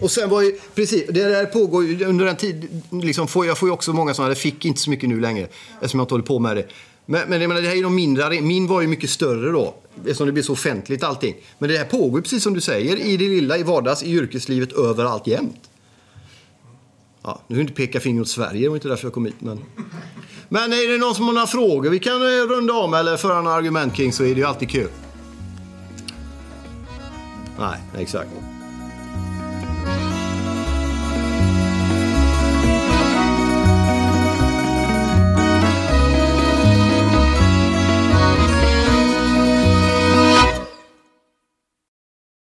Och sen var ju, precis, det där pågår ju under en tid, liksom får, jag får ju också många sådana, det fick inte så mycket nu längre eftersom jag inte håller på med det. Men, men jag menar, det här är ju de mindre, min var ju mycket större då eftersom det blir så offentligt allting. Men det här pågår ju precis som du säger i det lilla, i vardags, i yrkeslivet, överallt jämt. Ja, nu vill jag inte peka finger åt Sverige, det var inte därför jag kom hit. Men, men är det någon som har några frågor vi kan eh, runda om eller föra några argument kring så är det ju alltid kul. Nej, exakt.